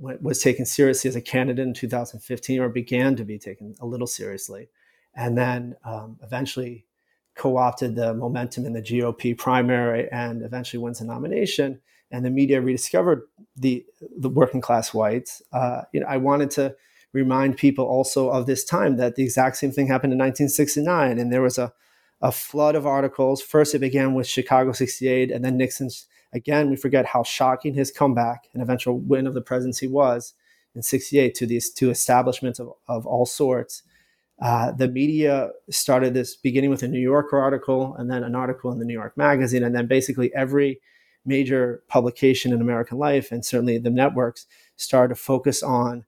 was taken seriously as a candidate in 2015, or began to be taken a little seriously, and then um, eventually co-opted the momentum in the GOP primary and eventually wins the nomination and the media rediscovered the the working class whites, uh, you know, I wanted to remind people also of this time that the exact same thing happened in 1969, and there was a a flood of articles. First, it began with Chicago '68, and then Nixon's. Again, we forget how shocking his comeback and eventual win of the presidency was in '68 to these two establishments of, of all sorts. Uh, the media started this beginning with a New Yorker article, and then an article in the New York Magazine, and then basically every major publication in American life, and certainly the networks started to focus on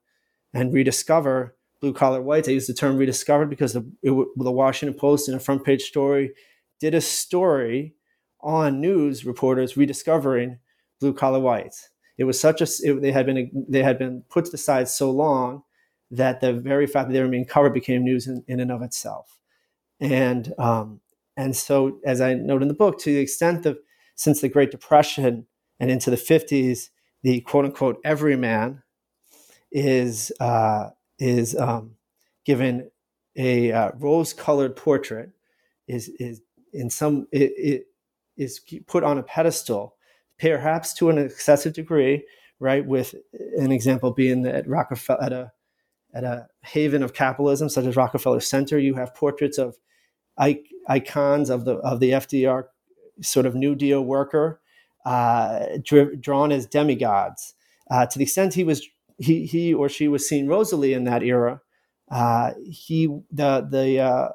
and rediscover blue collar whites. I use the term rediscovered because the, it, the Washington Post in a front page story did a story on news reporters rediscovering blue collar whites. It was such a it, they had been they had been put aside so long that the very fact that they were being covered became news in, in and of itself. And um, and so, as I note in the book, to the extent of since the Great Depression and into the 50s, the quote unquote everyman is, uh, is um, given a uh, rose colored portrait, is, is in some, it, it is put on a pedestal, perhaps to an excessive degree, right? With an example being that Rockefeller, at a, at a haven of capitalism such as Rockefeller Center, you have portraits of icons of the of the FDR sort of New Deal worker, uh, drawn as demigods. Uh, to the extent he was he he or she was seen Rosalie in that era, uh, he the the uh,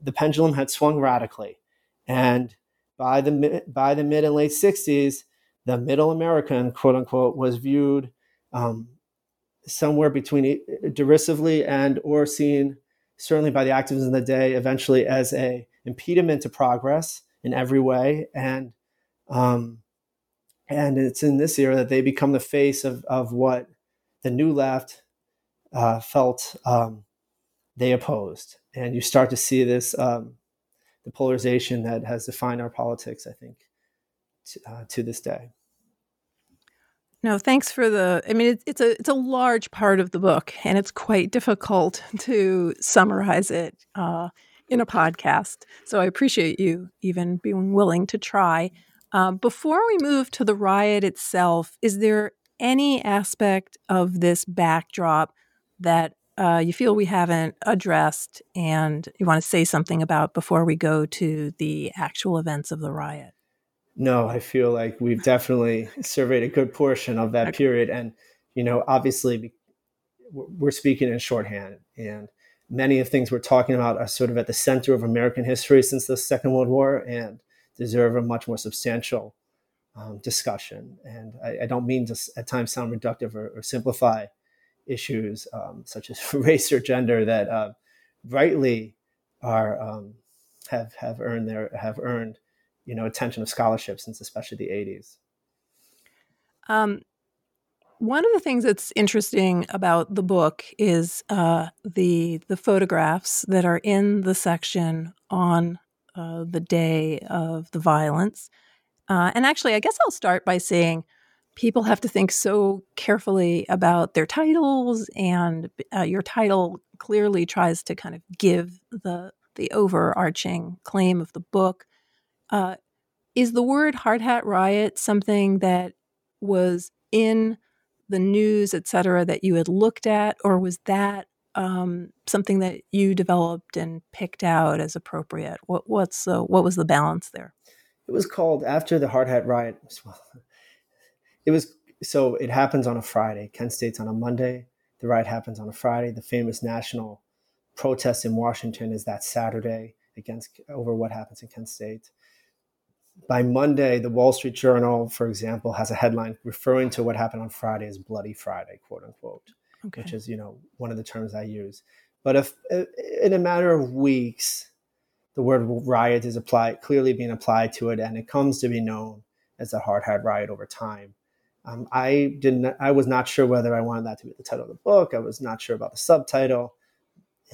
the pendulum had swung radically, and by the by the mid and late '60s, the Middle American quote unquote was viewed um, somewhere between derisively and or seen certainly by the activists of the day eventually as a impediment to progress in every way. And um, and it's in this era that they become the face of, of what the new left uh, felt um, they opposed. And you start to see this um, the polarization that has defined our politics, I think, to, uh, to this day. No, thanks for the. I mean, it's, it's a it's a large part of the book, and it's quite difficult to summarize it. Uh, in a podcast. So I appreciate you even being willing to try. Um, before we move to the riot itself, is there any aspect of this backdrop that uh, you feel we haven't addressed and you want to say something about before we go to the actual events of the riot? No, I feel like we've definitely surveyed a good portion of that okay. period. And, you know, obviously we're speaking in shorthand and many of the things we're talking about are sort of at the center of American history since the Second World War and deserve a much more substantial um, discussion. And I, I, don't mean to at times sound reductive or, or simplify issues um, such as race or gender that uh, rightly are um, have have earned their have earned you know attention of scholarship since especially the 80s. Um, one of the things that's interesting about the book is uh, the the photographs that are in the section on uh, the day of the violence. Uh, and actually, I guess I'll start by saying people have to think so carefully about their titles, and uh, your title clearly tries to kind of give the the overarching claim of the book. Uh, is the word hard hat riot something that was in the news, et cetera, that you had looked at, or was that um, something that you developed and picked out as appropriate? What what's what was the balance there? It was called after the hard hat riot. It was so it happens on a Friday. Kent State's on a Monday. The riot happens on a Friday. The famous national protest in Washington is that Saturday against over what happens in Kent State. By Monday, the Wall Street Journal, for example, has a headline referring to what happened on Friday as Bloody Friday, quote unquote, okay. which is you know one of the terms I use. But if in a matter of weeks, the word riot is applied clearly being applied to it, and it comes to be known as the hard hat riot over time. Um, I didn't. I was not sure whether I wanted that to be the title of the book. I was not sure about the subtitle.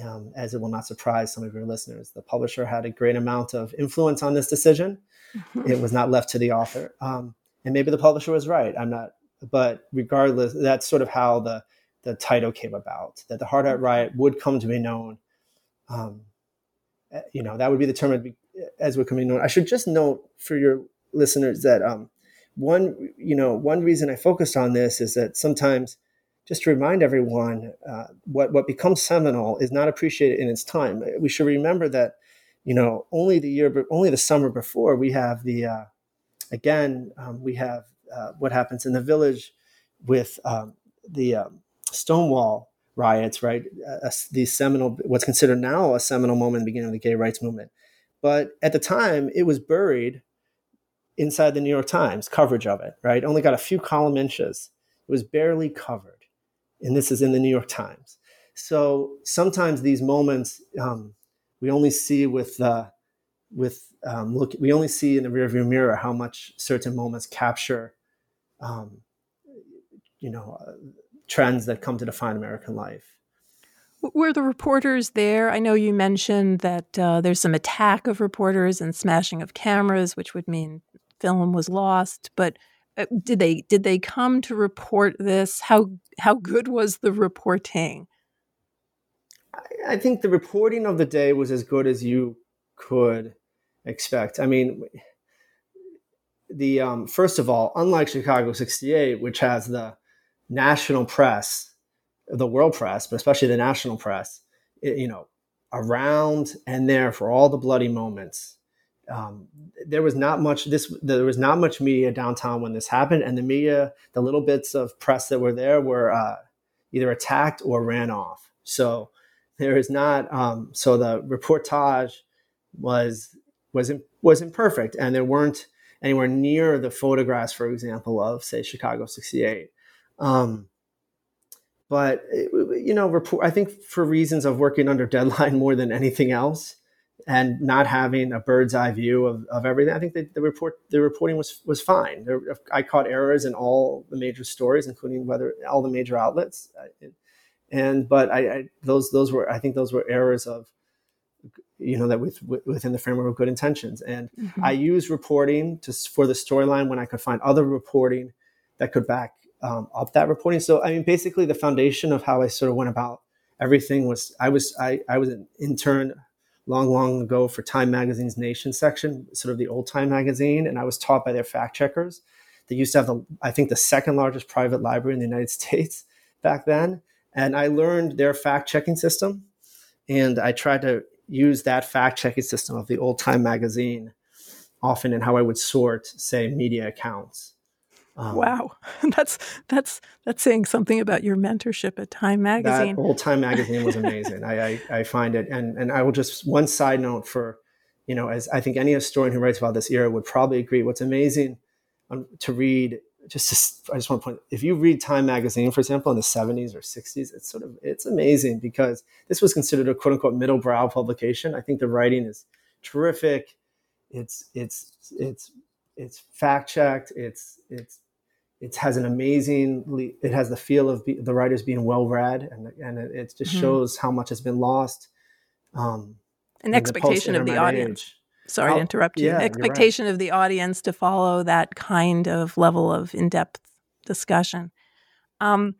Um, as it will not surprise some of your listeners, the publisher had a great amount of influence on this decision. Mm-hmm. It was not left to the author, um, and maybe the publisher was right. I'm not, but regardless, that's sort of how the the title came about. That the Hard Hat Riot would come to be known. Um, eh, you know, that would be the term as would come to be known. I should just note for your listeners that um, one you know one reason I focused on this is that sometimes just to remind everyone uh, what what becomes seminal is not appreciated in its time. We should remember that you know only the year only the summer before we have the uh, again um, we have uh, what happens in the village with um, the um, Stonewall riots, right? Uh, the seminal what's considered now a seminal moment in the beginning of the gay rights movement. But at the time, it was buried inside the New York Times coverage of it, right? Only got a few column inches. It was barely covered. And this is in the New York Times. So sometimes these moments um, we only see with uh, with um, look we only see in the rearview mirror how much certain moments capture um, you know uh, trends that come to define American life. Were the reporters there? I know you mentioned that uh, there's some attack of reporters and smashing of cameras, which would mean film was lost. But uh, did they did they come to report this? How how good was the reporting? I, think the reporting of the day was as good as you could expect. I mean, the um, first of all, unlike Chicago '68, which has the national press the world press, but especially the national press, it, you know, around and there for all the bloody moments. Um, there was not much this there was not much media downtown when this happened and the media the little bits of press that were there were uh, either attacked or ran off so there is not um, so the reportage was was was imperfect and there weren't anywhere near the photographs for example of say chicago 68 um, but you know, report. I think for reasons of working under deadline more than anything else, and not having a bird's eye view of, of everything, I think the, the report the reporting was was fine. There, I caught errors in all the major stories, including whether all the major outlets, and but I, I those those were I think those were errors of you know that with, within the framework of good intentions and mm-hmm. i use reporting to for the storyline when i could find other reporting that could back um, up that reporting. So I mean, basically, the foundation of how I sort of went about everything was I was I, I was an intern long long ago for Time Magazine's Nation section, sort of the old Time magazine, and I was taught by their fact checkers they used to have the I think the second largest private library in the United States back then, and I learned their fact checking system, and I tried to use that fact checking system of the old time magazine often in how I would sort, say, media accounts. Um, wow, that's that's that's saying something about your mentorship at Time Magazine. That old Time Magazine was amazing. I, I, I find it, and and I will just one side note for, you know, as I think any historian who writes about this era would probably agree. What's amazing um, to read, just to, I just want to point, if you read Time Magazine, for example, in the '70s or '60s, it's sort of it's amazing because this was considered a quote unquote middle brow publication. I think the writing is terrific. It's it's it's it's fact checked. It's it's it has an amazing it has the feel of be, the writers being well read and and it, it just mm-hmm. shows how much has been lost um an expectation of the audience age. sorry I'll, to interrupt you yeah, expectation right. of the audience to follow that kind of level of in-depth discussion um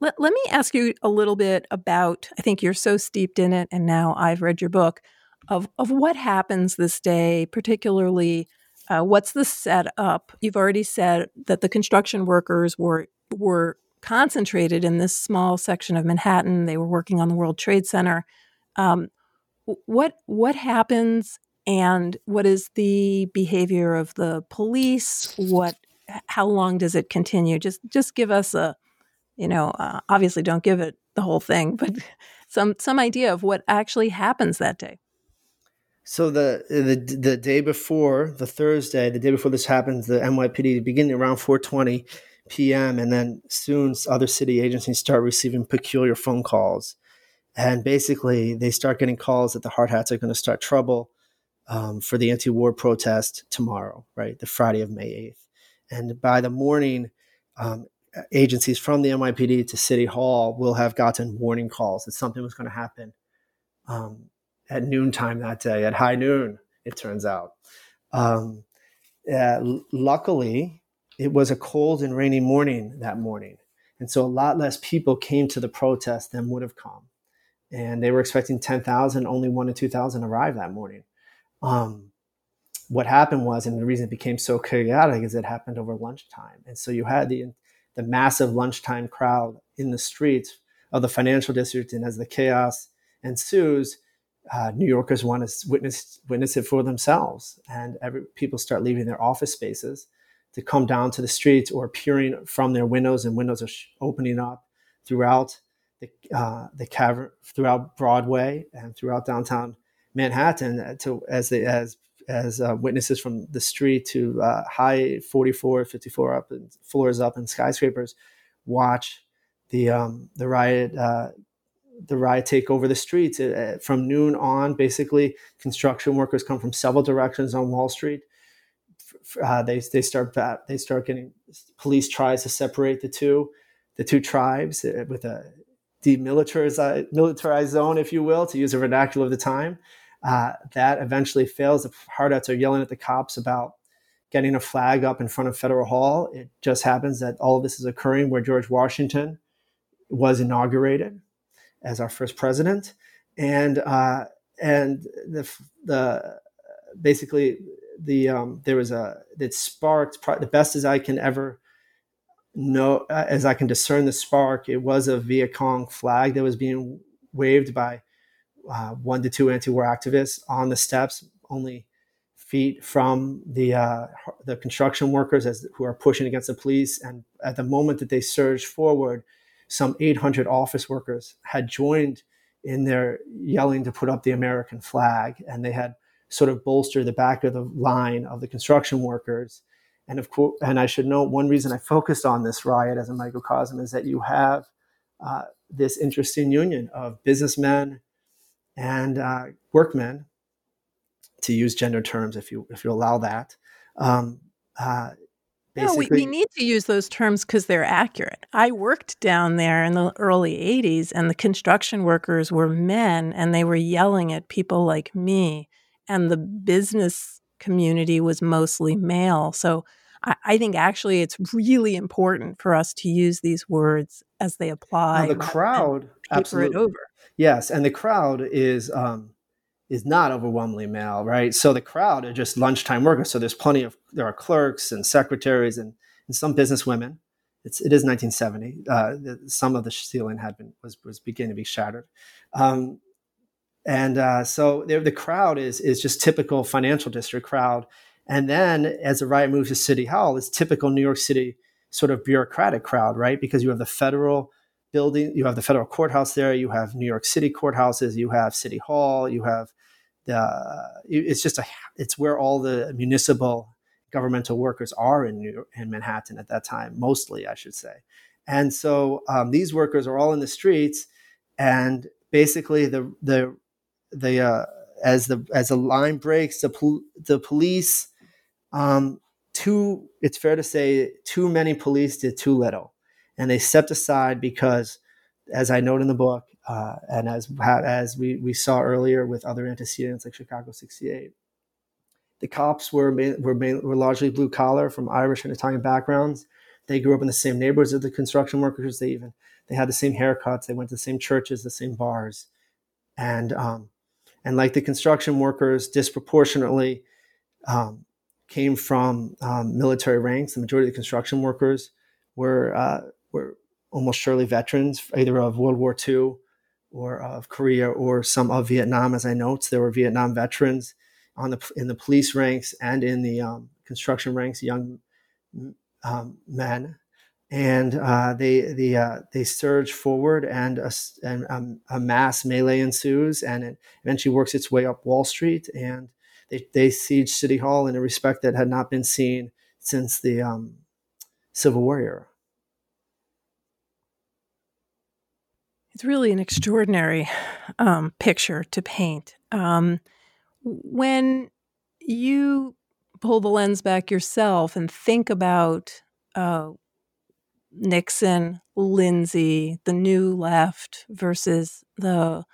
let, let me ask you a little bit about i think you're so steeped in it and now i've read your book of of what happens this day particularly uh, what's the setup? You've already said that the construction workers were were concentrated in this small section of Manhattan. They were working on the World Trade Center. Um, what what happens, and what is the behavior of the police? What how long does it continue? Just just give us a, you know, uh, obviously don't give it the whole thing, but some some idea of what actually happens that day. So the the the day before the Thursday, the day before this happens, the NYPD beginning around 4:20 p.m. and then soon other city agencies start receiving peculiar phone calls, and basically they start getting calls that the hard hats are going to start trouble um, for the anti-war protest tomorrow, right, the Friday of May 8th, and by the morning. Um, agencies from the NYPD to City Hall will have gotten warning calls that something was going to happen um, at noontime that day, at high noon, it turns out. Um, uh, luckily, it was a cold and rainy morning that morning. And so a lot less people came to the protest than would have come. And they were expecting 10,000, only one to 2,000 arrived that morning. Um, what happened was, and the reason it became so chaotic is it happened over lunchtime. And so you had the, the massive lunchtime crowd in the streets of the financial district. And as the chaos ensues, uh, New Yorkers want to witness witness it for themselves, and every, people start leaving their office spaces to come down to the streets or peering from their windows, and windows are sh- opening up throughout the uh, the cavern, throughout Broadway, and throughout downtown Manhattan, to as they as as uh, witnesses from the street to uh, high 44, 54 up and floors up and skyscrapers watch the um, the riot uh, the riot take over the streets uh, from noon on. Basically, construction workers come from several directions on Wall Street. Uh, they they start they start getting police tries to separate the two the two tribes uh, with a demilitarized militarized zone, if you will, to use a vernacular of the time. Uh, that eventually fails. The hard hats are yelling at the cops about getting a flag up in front of Federal Hall. It just happens that all of this is occurring where George Washington was inaugurated as our first president, and uh, and the the basically the um, there was a that sparked the best as I can ever know uh, as I can discern the spark. It was a Viet Cong flag that was being waved by uh, one to two anti-war activists on the steps, only feet from the uh, the construction workers as who are pushing against the police. And at the moment that they surged forward, some 800 office workers had joined in their yelling to put up the American flag, and they had sort of bolstered the back of the line of the construction workers. And of course, and I should note one reason I focused on this riot as a microcosm is that you have uh, this interesting union of businessmen and uh, workmen, to use gender terms, if you if you allow that, um, uh, no, we, we need to use those terms because they're accurate. I worked down there in the early 80s, and the construction workers were men, and they were yelling at people like me. And the business community was mostly male. So I, I think actually it's really important for us to use these words as they apply. Now the crowd, absolutely. Yes. And the crowd is. Um, is not overwhelmingly male, right? So the crowd are just lunchtime workers. So there's plenty of there are clerks and secretaries and and some business women. It's, it is 1970. Uh, the, some of the ceiling had been was was beginning to be shattered, um, and uh, so the crowd is is just typical financial district crowd. And then as the riot moves to City Hall, it's typical New York City sort of bureaucratic crowd, right? Because you have the federal building, you have the federal courthouse there, you have New York City courthouses, you have City Hall, you have the. It's just a. It's where all the municipal governmental workers are in New in Manhattan at that time, mostly, I should say. And so um, these workers are all in the streets, and basically the the the uh, as the as the line breaks, the pol- the police, um, too. It's fair to say, too many police did too little, and they stepped aside because, as I note in the book, uh, and as as we we saw earlier with other antecedents like Chicago '68, the cops were were were largely blue collar from Irish and Italian backgrounds. They grew up in the same neighborhoods as the construction workers. They even they had the same haircuts. They went to the same churches, the same bars, and um, and like the construction workers, disproportionately um, came from um, military ranks. The majority of the construction workers were uh, were almost surely veterans, either of World War II or of Korea or some of Vietnam. As I note, there were Vietnam veterans on the in the police ranks and in the um, construction ranks, young um, men, and uh, they the uh, they surge forward, and a, and um, a mass melee ensues, and it eventually works its way up Wall Street, and they they siege City Hall in a respect that had not been seen since the um, Civil War era. It's really an extraordinary um, picture to paint. Um, when you pull the lens back yourself and think about uh, Nixon, Lindsay, the new left versus the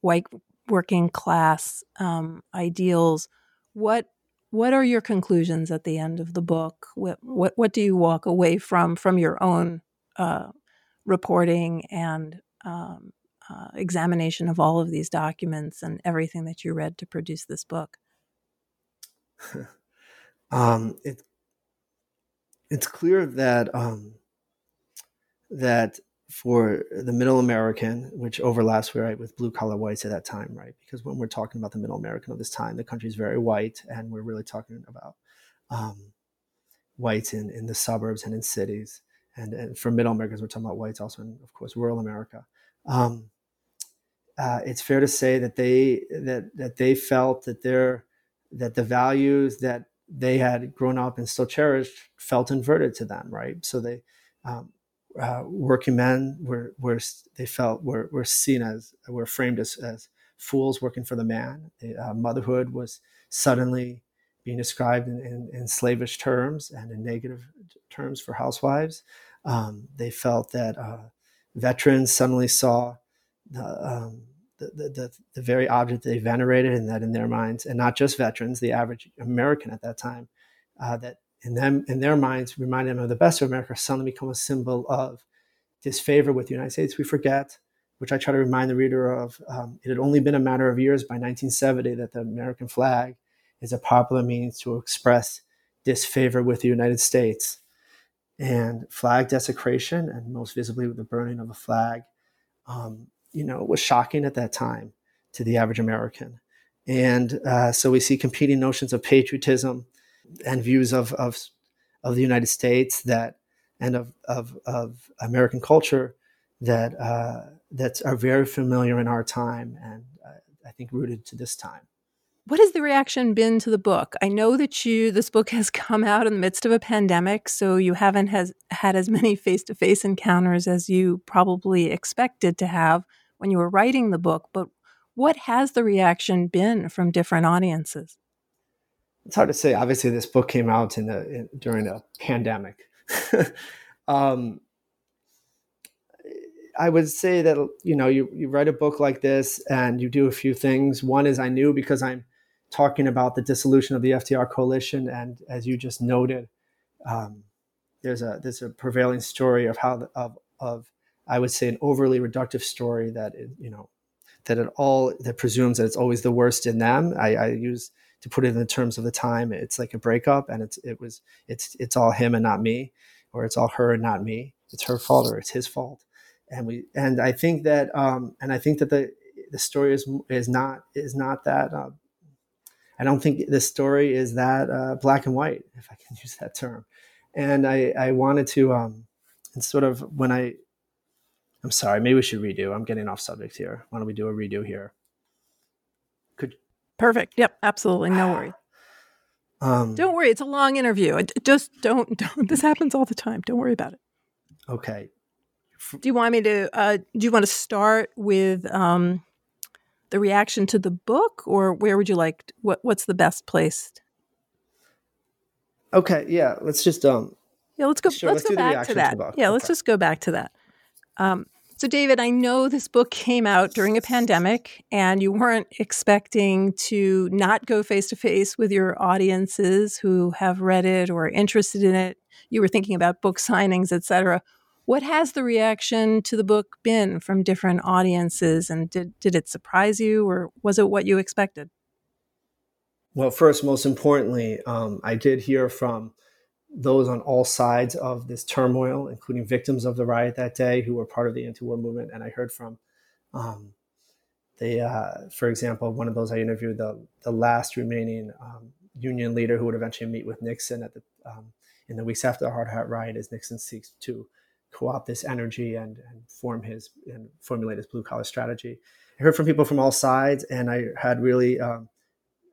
white working class um, ideals, what what are your conclusions at the end of the book? What what, what do you walk away from from your own uh, reporting and um, uh, examination of all of these documents and everything that you read to produce this book? um, it, it's clear that um, that for the middle American, which overlaps right with blue collar whites at that time, right? Because when we're talking about the middle American of this time, the country is very white, and we're really talking about um, whites in, in the suburbs and in cities. And, and for middle Americans, we're talking about whites also in, of course, rural America. Um, uh, it's fair to say that they that that they felt that their that the values that they had grown up and still cherished felt inverted to them, right? So they um, uh, working men were were they felt were were seen as were framed as, as fools working for the man. Uh, motherhood was suddenly being described in, in, in, slavish terms and in negative terms for housewives. Um, they felt that uh, veterans suddenly saw the, um, the, the, the, very object they venerated, and that in their minds, and not just veterans, the average American at that time, uh, that in them in their minds reminded them of the best of America, suddenly become a symbol of disfavor with the United States. We forget, which I try to remind the reader of, um, it had only been a matter of years by 1970 that the American flag is a popular means to express disfavor with the United States. And flag desecration, and most visibly with the burning of a flag, um, you know, was shocking at that time to the average American. And uh, so we see competing notions of patriotism and views of, of, of the United States that and of, of, of American culture that uh, that are very familiar in our time and uh, I think rooted to this time. What has the reaction been to the book? I know that you this book has come out in the midst of a pandemic, so you haven't has had as many face-to-face encounters as you probably expected to have when you were writing the book, but what has the reaction been from different audiences? It's hard to say. Obviously, this book came out in, the, in during a pandemic. um, I would say that you know you, you write a book like this and you do a few things. One is I knew because I'm talking about the dissolution of the FDR coalition, and as you just noted, um, there's a there's a prevailing story of how of of I would say an overly reductive story that it, you know that it all that presumes that it's always the worst in them. I, I use to put it in the terms of the time, it's like a breakup, and it's it was it's it's all him and not me, or it's all her and not me. It's her fault or it's his fault, and we and I think that um, and I think that the the story is is not is not that. Uh, I don't think the story is that uh, black and white, if I can use that term. And I I wanted to um, and sort of when I I'm sorry, maybe we should redo. I'm getting off subject here. Why don't we do a redo here? Could perfect. Yep, absolutely. No worry. Um, don't worry. It's a long interview. Just don't. Don't. This happens all the time. Don't worry about it. Okay. Do you want me to? Uh, do you want to start with um, the reaction to the book, or where would you like? What What's the best place? Okay. Yeah. Let's just um. Yeah. Let's go. Sure, let's, let's, go back to that. To yeah. Okay. Let's just go back to that. Um, so, David, I know this book came out during a pandemic and you weren't expecting to not go face to face with your audiences who have read it or are interested in it. You were thinking about book signings, et cetera. What has the reaction to the book been from different audiences? And did, did it surprise you or was it what you expected? Well, first, most importantly, um, I did hear from those on all sides of this turmoil, including victims of the riot that day who were part of the anti-war movement. And I heard from um, the, uh, for example, one of those I interviewed, the the last remaining um, union leader who would eventually meet with Nixon at the um, in the weeks after the hard hat riot, as Nixon seeks to co-opt this energy and, and form his and formulate his blue collar strategy. I heard from people from all sides, and I had really um,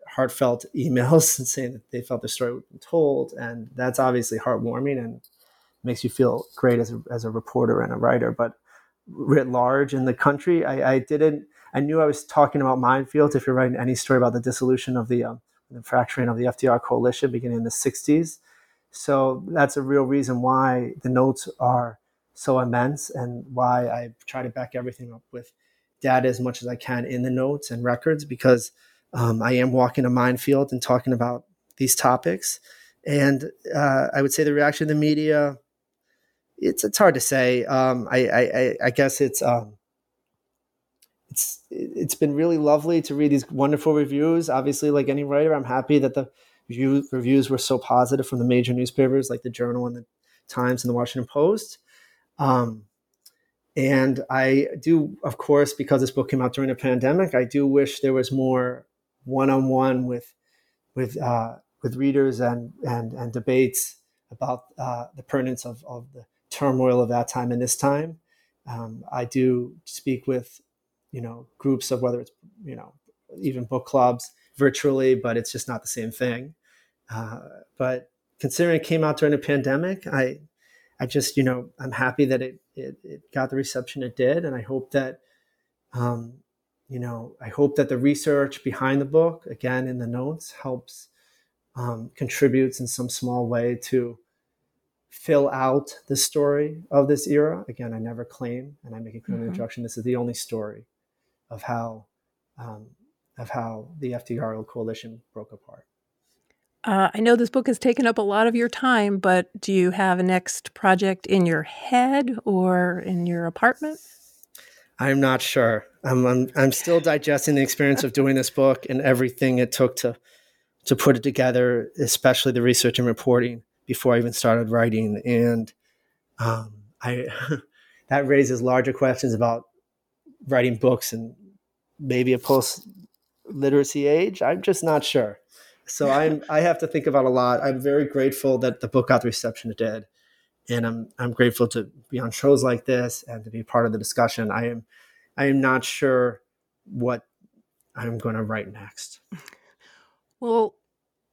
heartfelt emails saying that they felt the story was told, and that's obviously heartwarming and makes you feel great as a, as a reporter and a writer. But writ large in the country, I, I didn't. I knew I was talking about minefields. If you're writing any story about the dissolution of the, um, the fracturing of the FDR coalition beginning in the '60s, so that's a real reason why the notes are so immense and why I try to back everything up with data as much as I can in the notes and records because um, I am walking a minefield and talking about these topics. And uh, I would say the reaction of the media, it's it's hard to say. Um, I, I, I guess it's um, it's it's been really lovely to read these wonderful reviews. Obviously, like any writer, I'm happy that the review, reviews were so positive from the major newspapers like the Journal and the Times and the Washington Post. Um, and I do, of course, because this book came out during a pandemic, I do wish there was more one on one with with uh, with readers and and and debates about uh, the pertinence of, of the turmoil of that time and this time. Um, I do speak with you know groups of whether it's you know even book clubs virtually, but it's just not the same thing. Uh, but considering it came out during a pandemic, I I just you know I'm happy that it it, it got the reception it did, and I hope that um, you know, I hope that the research behind the book, again in the notes, helps um, contributes in some small way to fill out the story of this era. Again, I never claim, and I make a clear mm-hmm. introduction. This is the only story of how um, of how the FDR coalition broke apart. Uh, I know this book has taken up a lot of your time, but do you have a next project in your head or in your apartment? I'm not sure. I'm, I'm, I'm still digesting the experience of doing this book and everything it took to to put it together, especially the research and reporting before I even started writing. And um, I that raises larger questions about writing books and maybe a post literacy age. I'm just not sure. So I'm I have to think about a lot. I'm very grateful that the book got the reception it did and I'm I'm grateful to be on shows like this and to be part of the discussion. I am I am not sure what I'm going to write next. Well,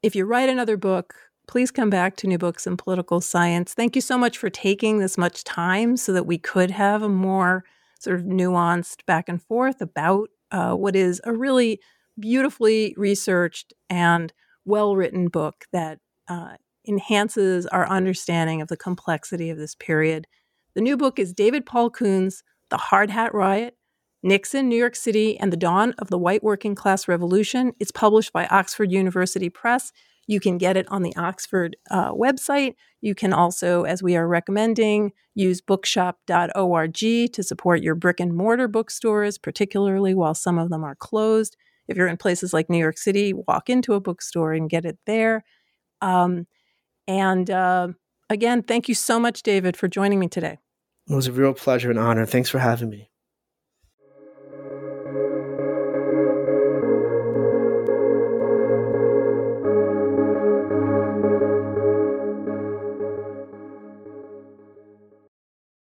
if you write another book, please come back to New Books in Political Science. Thank you so much for taking this much time so that we could have a more sort of nuanced back and forth about uh, what is a really beautifully researched and well written book that uh, enhances our understanding of the complexity of this period. The new book is David Paul Kuhn's, The Hard Hat Riot, Nixon, New York City, and the Dawn of the White Working Class Revolution. It's published by Oxford University Press. You can get it on the Oxford uh, website. You can also, as we are recommending, use bookshop.org to support your brick and mortar bookstores, particularly while some of them are closed. If you're in places like New York City, walk into a bookstore and get it there. Um, and uh, again, thank you so much, David, for joining me today. It was a real pleasure and honor. Thanks for having me.